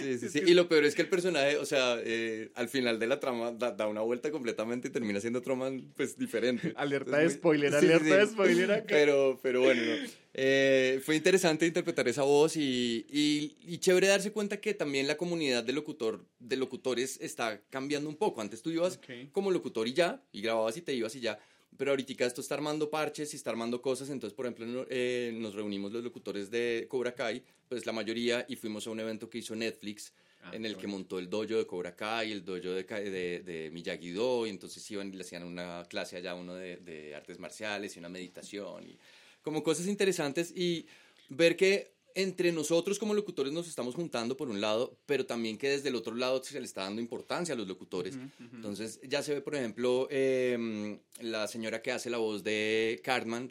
Sí, sí, sí. Y lo peor es que el personaje, o sea, eh, al final de la trama da, da una vuelta completamente y termina siendo otro man, pues, diferente. Alerta de Es muy- spoiler, alerta de spoiler acá. Pero, pero bueno, no. Eh, fue interesante interpretar esa voz y, y, y chévere darse cuenta que también la comunidad de, locutor, de locutores está cambiando un poco. Antes tú ibas como locutor y ya, y grababas y te ibas y ya. Pero ahorita esto está armando parches y está armando cosas. Entonces, por ejemplo, eh, nos reunimos los locutores de Cobra Kai, pues la mayoría, y fuimos a un evento que hizo Netflix, Ah, en el que montó el dojo de Cobra Kai, el dojo de, de, de Miyagi-Do, y entonces iban y le hacían una clase allá, uno de, de artes marciales y una meditación, y como cosas interesantes, y ver que entre nosotros como locutores nos estamos juntando por un lado, pero también que desde el otro lado se le está dando importancia a los locutores. Ujú, ujú. Entonces ya se ve, por ejemplo, em, la señora que hace la voz de Cartman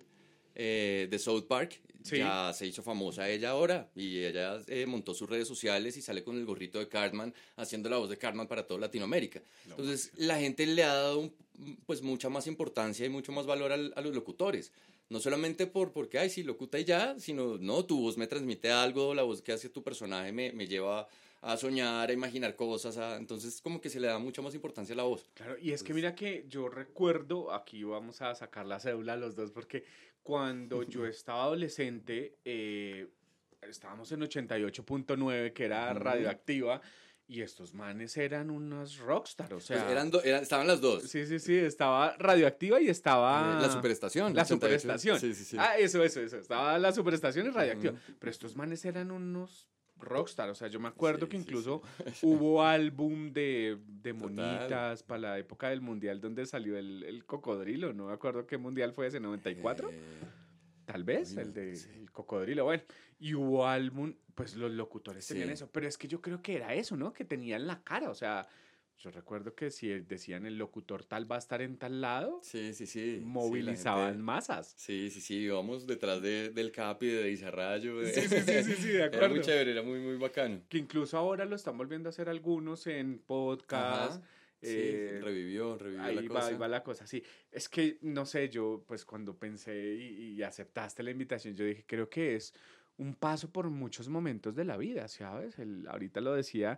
eh, de South Park. Sí. Ya se hizo famosa ella ahora y ella eh, montó sus redes sociales y sale con el gorrito de Cartman haciendo la voz de Cartman para toda Latinoamérica. Entonces la gente le ha dado un- pues mucha más importancia y mucho más valor al- a los locutores. No solamente por porque, ay, sí, locuta y ya, sino, no, tu voz me transmite algo, la voz que hace tu personaje me, me lleva a soñar, a imaginar cosas, a- entonces como que se le da mucha más importancia a la voz. Claro, y es que mira que yo recuerdo, aquí vamos a sacar la cédula los dos, porque cuando yo estaba adolescente, eh, estábamos en 88.9, que era radioactiva, y estos manes eran unos rockstar, o Pues sea... eran do- eran- estaban las dos. Sí, sí, sí, estaba radioactiva y estaba... Eh, La superestación. La 88. superestación. Sí, sí, sí. Ah, eso, eso, eso. Estaba la superestación y radioactiva. Pero estos manes eran unos rockstar. O sea, yo me acuerdo Sí, que sí, incluso hubo álbum de, de monitas para la época del mundial donde salió el, el cocodrilo. No me acuerdo qué mundial fue ese, 94. Eh, Tal vez, el de cocodrilo. Bueno, y hubo álbum, pues los locutores tenían Sí. eso. Pero es que yo creo que era eso, ¿no? Que tenían la cara. O sea, yo recuerdo que si decían el locutor tal va a estar en tal lado, sí, sí, sí. Sí, movilizaban gente- masas. Sí, sí, sí, íbamos detrás de, del Capi, de Izarrayo. de- Sí, sí, sí, sí, sí, de Era acuerdo. muy chévere, era muy, muy bacano. Que incluso ahora lo están volviendo a hacer algunos en podcast. Ajá. Sí, eh, revivió, revivió ahí la cosa. Va, ahí va la cosa, sí. Es que, no sé, yo pues cuando pensé y, y, aceptaste la invitación, yo dije, creo que es un paso por muchos momentos de la vida, ¿sabes? El, ahorita lo decía,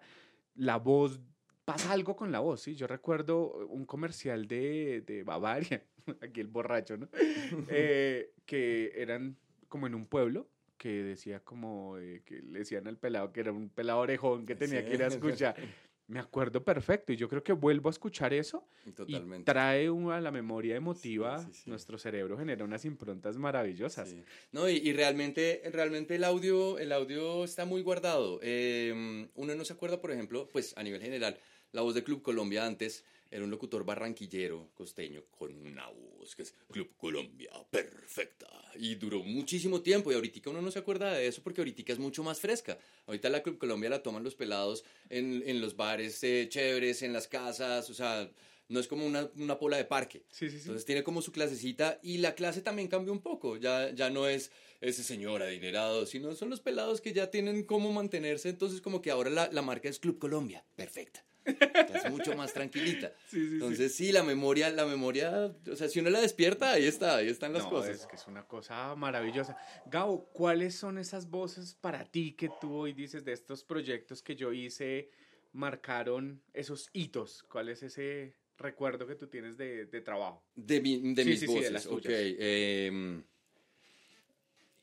la voz, pasa algo con la voz, ¿sí? Yo recuerdo un comercial de, de Bavaria, aquí el borracho, ¿no? eh, que eran como en un pueblo que decía como eh, que le decían al pelado que era un pelado orejón que tenía que ir a escuchar me acuerdo perfecto y yo creo que vuelvo a escuchar eso Totalmente. y trae a la memoria emotiva, nuestro cerebro genera unas improntas maravillosas. No, y, y, realmente, realmente el audio, el audio está muy guardado. Em, uno no se acuerda, por ejemplo, pues a nivel general, la voz de Club Colombia antes era un locutor barranquillero, costeño, con una voz que es Club Colombia, perfecta. Y duró muchísimo tiempo y ahorita uno no se acuerda de eso porque ahorita es mucho más fresca. Ahorita la Club Colombia la toman los pelados en, en los bares eh, chéveres, en las casas, o sea, no es como una, una pola de parque. Sí, sí, sí. Entonces tiene como su clasecita y la clase también cambia un poco. Ya, ya no es ese señor adinerado, sino son los pelados que ya tienen cómo mantenerse. Entonces como que ahora la, la marca es Club Colombia, perfecta es mucho más tranquilita. Entonces, sí. la memoria, la memoria, o sea, si uno la despierta, ahí está, ahí están las cosas. Es que es una cosa maravillosa. Gabo, ¿cuáles son esas voces para ti que tú hoy dices de estos proyectos que yo hice marcaron esos hitos? ¿Cuál es ese recuerdo que tú tienes de, de trabajo? De, de mis voces, ok. Eh,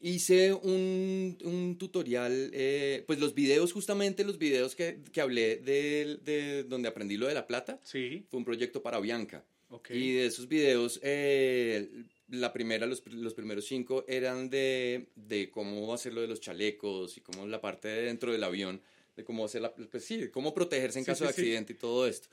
hice un, un tutorial, eh, pues los videos, justamente los videos que, que hablé de, de, donde aprendí lo de la plata, sí. fue un proyecto para Bianca. Y de esos videos, eh, la primera, los, los, primeros cinco eran de, de cómo hacer lo de los chalecos y cómo la parte de dentro del avión, de cómo hacer la, pues sí, cómo protegerse en caso de accidente y todo esto.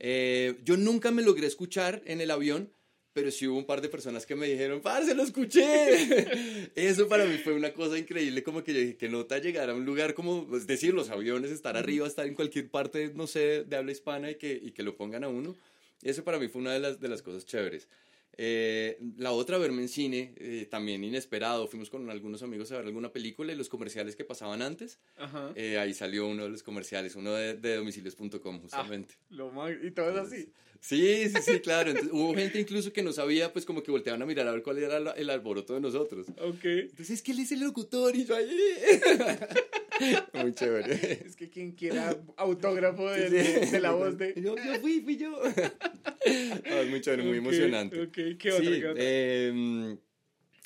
Eh, yo nunca me logré escuchar en el avión, pero sí hubo un par de personas que me dijeron, se lo escuché! Eso para mí fue una cosa increíble, como que yo dije, que nota llegar a un lugar como, es pues, decir, los aviones, estar arriba, estar en cualquier parte, no sé, de habla hispana y que, y que lo pongan a uno. Eso para mí fue una de las, de las cosas chéveres. Eh, la otra, verme en cine, eh, también inesperado. Fuimos con algunos amigos a ver alguna película y los comerciales que pasaban antes. Eh, ahí salió uno de los comerciales, uno de, de domicilios.com, justamente. Ah, lo y todo es así. Sí, sí, sí, claro. hubo gente incluso que no sabía, pues como que volteaban a mirar a ver cuál era el alboroto de nosotros. Ok. Entonces es que él es el locutor y yo ahí. Muy chévere. Es que quien quiera autógrafo de, de, la voz de. Yo, yo fui, fui yo. Ah, muy chévere, muy emocionante. Ok, ¿qué otra? Sí, Eh,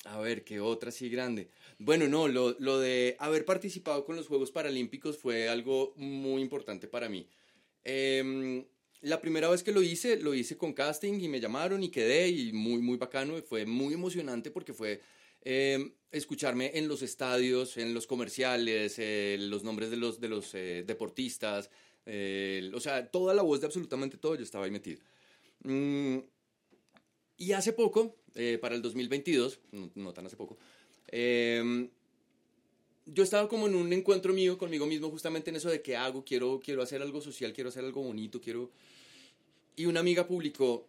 a ver, ¿qué otra así grande? Bueno, no, lo, lo de haber participado con los Juegos Paralímpicos fue algo muy importante para mí. Eh, la primera vez que lo hice, lo hice con casting y me llamaron y quedé y muy, muy bacano. Fue muy emocionante porque fue em, escucharme en los estadios, en los comerciales, eh, los nombres de los, de los eh, deportistas, o sea, toda la voz de absolutamente todo, yo estaba ahí metido. Mm, y hace poco, eh, para el 2022, no, no tan hace poco, em, yo estaba como en un encuentro mío conmigo mismo justamente en eso de qué hago, quiero, quiero hacer algo social, quiero hacer algo bonito, quiero... Y una amiga publicó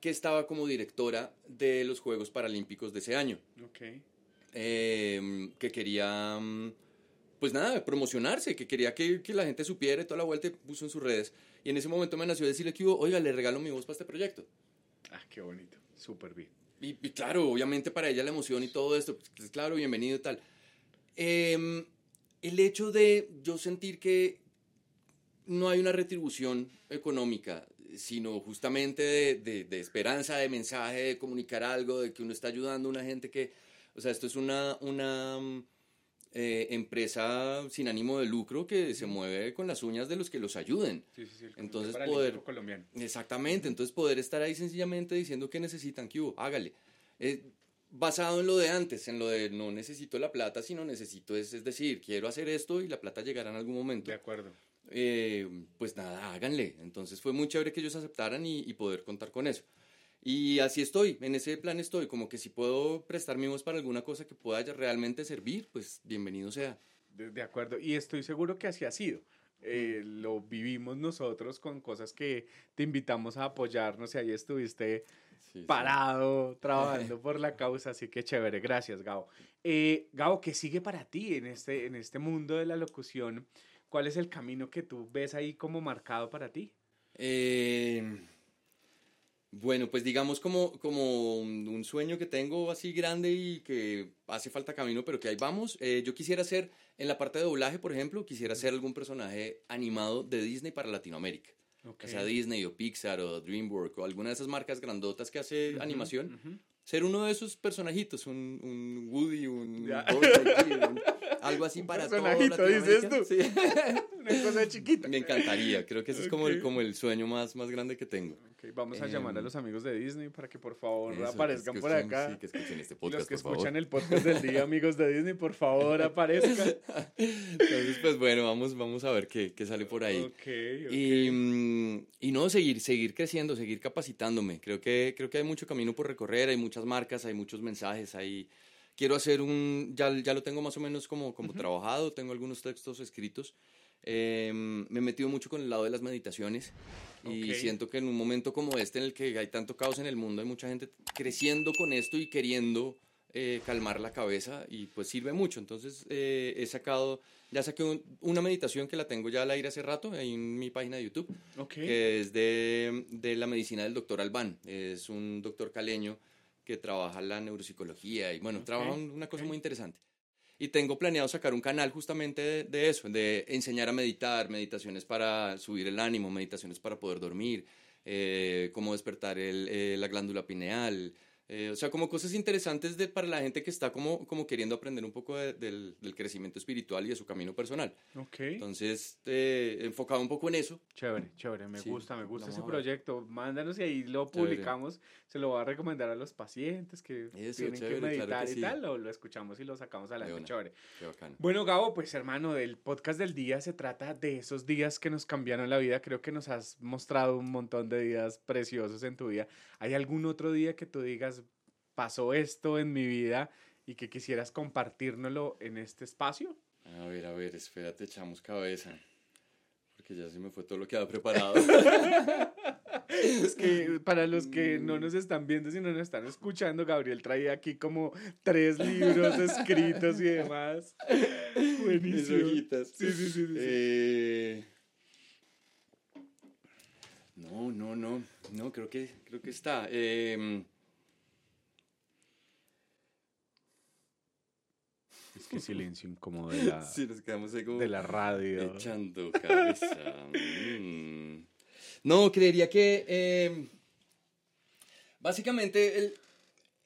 que estaba como directora de los Juegos Paralímpicos de ese año. Okay. Em, que quería, mm, pues nada, promocionarse, que quería que, que, la gente supiera y toda la vuelta puso en sus redes. Y en ese momento me nació decirle que, oiga, le regalo mi voz para este proyecto. Ah, qué bonito, súper bien. Y, y, claro, obviamente para ella la emoción y todo esto, pues claro, bienvenido y tal. Eh, el hecho de yo sentir que no hay una retribución económica, sino justamente de, de, esperanza, de mensaje, de comunicar algo, de que uno está ayudando a una gente que, o sea, esto es una, una eh, empresa sin ánimo de lucro que se mueve con las uñas de los que los ayuden. Sí, sí, sí, entonces poder, colombiano. exactamente, entonces poder estar ahí sencillamente diciendo que necesitan que hubo, hágale. Eh, basado en lo de antes, en lo de no necesito la plata, sino necesito, es, es decir, quiero hacer esto y la plata llegará en algún momento. De acuerdo. Eh, pues nada, háganle. Entonces fue muy chévere que ellos aceptaran y, y, poder contar con eso. Y así estoy, en ese plan estoy, como que si puedo prestar mi voz para alguna cosa que pueda realmente servir, pues bienvenido sea. De, de acuerdo, y estoy seguro que así ha sido. Eh, lo vivimos nosotros con cosas que te invitamos a apoyarnos y ahí estuviste sí, parado, sí. trabajando por la causa, así que chévere, gracias Gabo. Eh, Gabo, ¿qué sigue para ti en este, en este mundo de la locución? ¿Cuál es el camino que tú ves ahí como marcado para ti? Eh, bueno, pues digamos como, como un sueño que tengo así grande y que hace falta camino, pero que ahí vamos. Eh, yo quisiera hacer, en la parte de doblaje, por ejemplo, quisiera hacer algún personaje animado de Disney para Latinoamérica. O sea, Disney o Pixar o DreamWorks o alguna de esas marcas grandotas que hace animación. Ser uno de esos personajitos, un, un Woody, un, algo así para todo dices tú. Sí. Una cosa chiquita. Me encantaría, creo que ese es como el, como el sueño más, más grande que tengo. Vamos a llamar a em, los amigos de Disney para que por favor aparezcan por acá. Sí, que escuchen este podcast, Los que escuchan el podcast del día, amigos de Disney, por favor aparezcan. Entonces, pues bueno, vamos, vamos a ver qué, qué sale por ahí. Okay, y, mm, y, no, seguir, seguir creciendo, seguir capacitándome. Creo que, creo que hay mucho camino por recorrer, hay muchas marcas, hay muchos mensajes, hay quiero hacer un, ya, ya lo tengo más o menos como, como trabajado, tengo algunos textos escritos. Em, me he metido mucho con el lado de las meditaciones y siento que en un momento como este en el que hay tanto caos en el mundo, hay mucha gente creciendo con esto y queriendo eh, calmar la cabeza y pues sirve mucho. Entonces eh, he sacado, ya saqué una meditación que la tengo ya al aire hace rato ahí en mi página de YouTube, que es de, de la medicina del doctor Albán, es un doctor caleño que trabaja la neuropsicología y bueno, trabaja una cosa muy interesante. Y tengo planeado sacar un canal justamente de, eso, de enseñar a meditar, meditaciones para subir el ánimo, meditaciones para poder dormir, eh, cómo despertar el, eh, la glándula pineal, eh, o sea, como cosas interesantes de, para la gente que está como, como queriendo aprender un poco del, del, crecimiento espiritual y de su camino personal. Ok. Entonces, eh, enfocado un poco en eso. Chévere, chévere, me gusta, me gusta ese proyecto. Mándanos y ahí lo publicamos. Se lo voy a recomendar a los pacientes que tienen que meditar y tal. Lo, lo, escuchamos y lo sacamos adelante. Chévere. Qué bacano. Bueno, Gabo, pues hermano, del podcast del día se trata de esos días que nos cambiaron la vida. Creo que nos has mostrado un montón de días preciosos en tu vida. ¿Hay algún otro día que tú digas, pasó esto en mi vida y que quisieras compartírnoslo en este espacio? A ver, a ver, espérate, echamos cabeza. Porque ya se me fue todo lo que había preparado. es que para los que no nos están viendo, sino nos están escuchando, Gabriel traía aquí como tres libros escritos y demás. Buenísimo. Sí, sí, sí. Eh, no, no, no. No, creo que, creo que está. Eh, Es que silencio incómodo de la, sí, nos quedamos ahí como de la radio. Echando cabeza. Mm. No, creería que eh, básicamente el,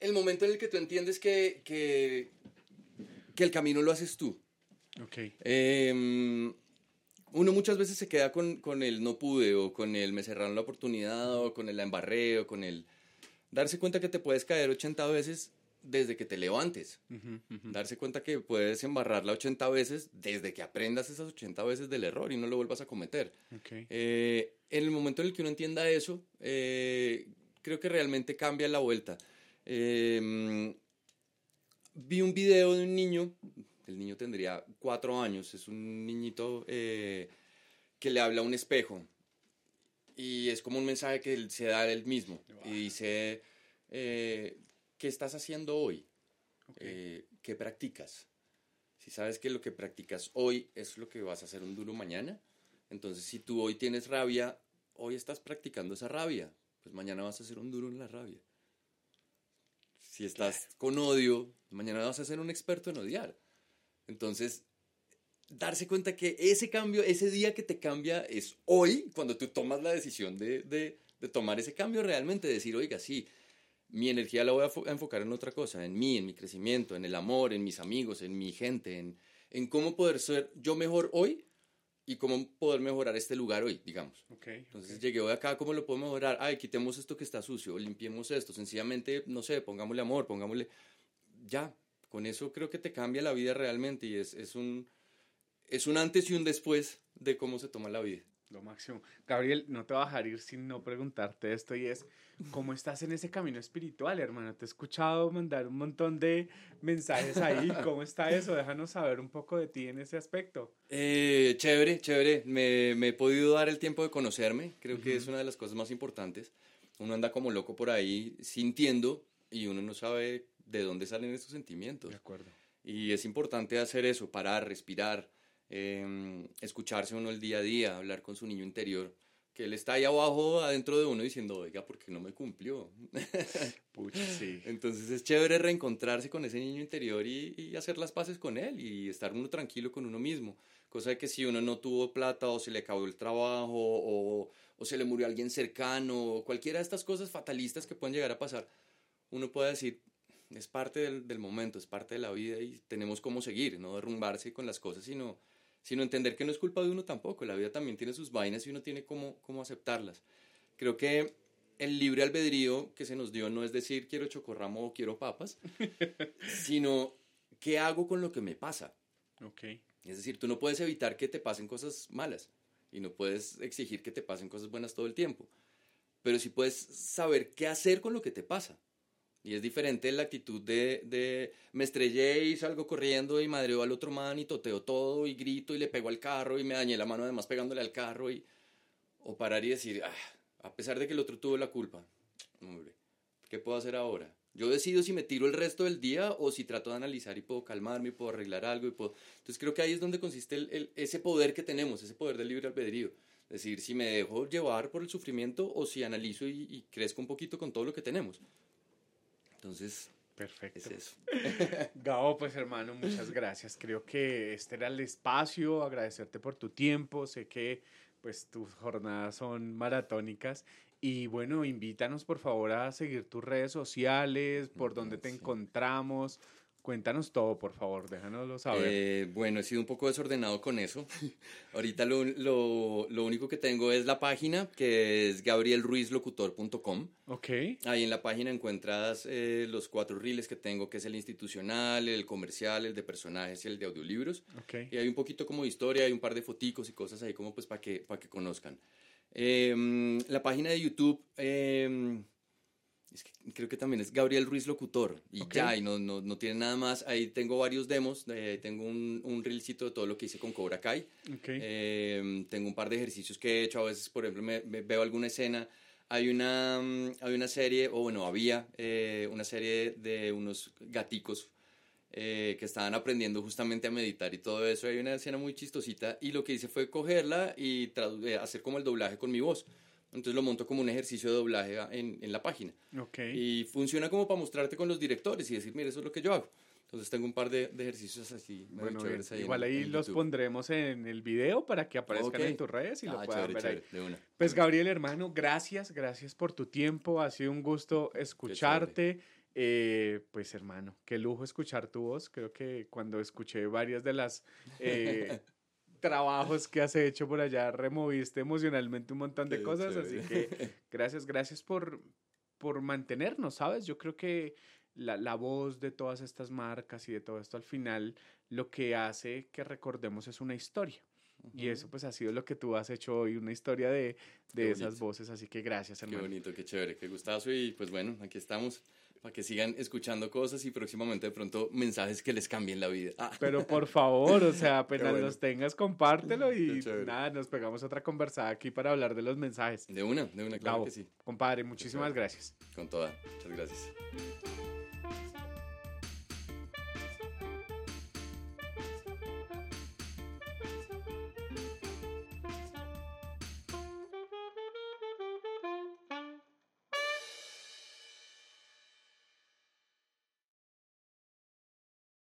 el, momento en el que tú entiendes que, que, que el camino lo haces tú. Ok. Eh, uno muchas veces se queda con, con, el no pude o con el me cerraron la oportunidad o con el la embarré o con el darse cuenta que te puedes caer 80 veces desde que te levantes. Darse cuenta que puedes embarrarla 80 veces desde que aprendas esas 80 veces del error y no lo vuelvas a cometer. Eh, en el momento en el que uno entienda eso, eh, creo que realmente cambia la vuelta. Em, vi un video de un niño, el niño tendría cuatro años, es un niñito eh, que le habla a un espejo y es como un mensaje que se da él mismo y dice ¿qué estás haciendo hoy? Eh, ¿Qué practicas? Si sabes que lo que practicas hoy es lo que vas a hacer un duro mañana, entonces si tú hoy tienes rabia, hoy estás practicando esa rabia, pues mañana vas a hacer un duro en la rabia. Si estás con odio, mañana vas a ser un experto en odiar. Entonces, darse cuenta que ese cambio, ese día que te cambia es hoy, cuando tú tomas la decisión de, de, de tomar ese cambio realmente, decir, oiga, sí, mi energía la voy a, enfocar en otra cosa, en mí, en mi crecimiento, en el amor, en mis amigos, en mi gente, en, en cómo poder ser yo mejor hoy y cómo poder mejorar este lugar hoy, digamos. Entonces llegué hoy acá, ¿cómo lo puedo mejorar? Ay, quitemos esto que está sucio, limpiemos esto, sencillamente, no sé, pongámosle amor, pongámosle... Ya, con eso creo que te cambia la vida realmente y es, es, un, es un antes y un después de cómo se toma la vida. Lo máximo. Gabriel, no te va a dejar ir sin no preguntarte esto y es, ¿cómo estás en ese camino espiritual, hermano? Te he escuchado mandar un montón de mensajes ahí. ¿Cómo está eso? Déjanos saber un poco de ti en ese aspecto. Eh, chévere, chévere. Me, me, he podido dar el tiempo de conocerme. Creo que es una de las cosas más importantes. Uno anda como loco por ahí sintiendo y uno no sabe de dónde salen estos sentimientos. De acuerdo. Y es importante hacer eso, parar, respirar Em, escucharse uno el día a día, hablar con su niño interior, que él está ahí abajo, adentro de uno, diciendo, oiga, ¿por qué no me cumplió? Pucha, sí. Entonces es chévere reencontrarse con ese niño interior y, y, hacer las paces con él y estar uno tranquilo con uno mismo. Cosa de que si uno no tuvo plata o se le acabó el trabajo o, o se le murió alguien cercano o cualquiera de estas cosas fatalistas que pueden llegar a pasar, uno puede decir, es parte del, del momento, es parte de la vida y tenemos cómo seguir, no derrumbarse con las cosas, sino sino entender que no es culpa de uno tampoco, la vida también tiene sus vainas y uno tiene cómo, cómo aceptarlas. Creo que el libre albedrío que se nos dio no es decir quiero chocorramo o quiero papas, sino qué hago con lo que me pasa. Okay. Es decir, tú no puedes evitar que te pasen cosas malas y no puedes exigir que te pasen cosas buenas todo el tiempo, pero sí puedes saber qué hacer con lo que te pasa. Y es diferente la actitud de, de me estrellé y salgo corriendo y madreo al otro man y toteo todo y grito y le pego al carro y me dañé la mano además pegándole al carro y o parar y decir, ah, a pesar de que el otro tuvo la culpa, hombre, ¿qué puedo hacer ahora? Yo decido si me tiro el resto del día o si trato de analizar y puedo calmarme y puedo arreglar algo y puedo... Entonces creo que ahí es donde consiste el, ese poder que tenemos, ese poder del libre albedrío. Es decir, si me dejo llevar por el sufrimiento o si analizo y, y crezco un poquito con todo lo que tenemos. Entonces, Perfecto. es eso. Gabo, pues hermano, muchas gracias. Creo que este era el espacio, agradecerte por tu tiempo. Sé que pues tus jornadas son maratónicas y bueno, invítanos por favor a seguir tus redes sociales, por donde te encontramos. Cuéntanos todo, por favor, déjanoslo saber. Eh, bueno, he sido un poco desordenado con eso. Ahorita lo, lo, lo único que tengo es la página, que es gabrielruizlocutor.com. ok, Ahí en la página encuentras eh, los cuatro reels que tengo, que es el institucional, el comercial, el de personajes y el de audiolibros. ok. Y hay un poquito como de historia, hay un par de foticos y cosas ahí como pues para que, para que conozcan. Em, la página de YouTube, em, es que creo que también es Gabriel Ruiz Locutor. Y Ok. ya, y no, no, no tiene nada más. Ahí tengo varios demos, eh, tengo un, un reelcito de todo lo que hice con Cobra Kai. ok. Em, tengo un par de ejercicios que he hecho. A veces, por ejemplo, me, me veo alguna escena. Hay una, mm, hay una serie, o bueno, había eh, una serie de unos gaticos eh, que estaban aprendiendo justamente a meditar y todo eso. Hay una escena muy chistosita y lo que hice fue cogerla y eh, hacer como el doblaje con mi voz. Entonces lo monto como un ejercicio de doblaje en, en la página. ok. Y funciona como para mostrarte con los directores y decir, mire, eso es lo que yo hago. Entonces tengo un par de, de ejercicios así. Bueno, bien, ahí en- igual ahí en los YouTube. pondremos en el video para que aparezcan en tus redes y lo Ah, puedan chévere, ver ahí. chévere, de una. Pues Gabriel, hermano, gracias, gracias por tu tiempo. Ha sido un gusto escucharte. Eh, pues hermano, qué lujo escuchar tu voz. Creo que cuando escuché varias de las eh, trabajos que has hecho por allá, removiste emocionalmente un montón de Qué cosas. Así chévere. que gracias, gracias por, por mantenernos, ¿sabes? Yo creo que la, la voz de todas estas marcas y de todo esto al final lo que hace que recordemos es una historia. Y eso pues ha sido lo que tú has hecho hoy, una historia de, de Qué esas voces, así que gracias Qué hermano. bonito, qué chévere, qué gustazo y pues bueno, aquí estamos para que sigan escuchando cosas y próximamente de pronto mensajes que les cambien la vida. Ah, Pero por favor, o sea, apenas bueno. los tengas, compártelo y nada, nos pegamos otra conversada aquí para hablar de los mensajes. de una, de una, claro que sí, compadre, muchísimas gracias. con toda. Muchas gracias.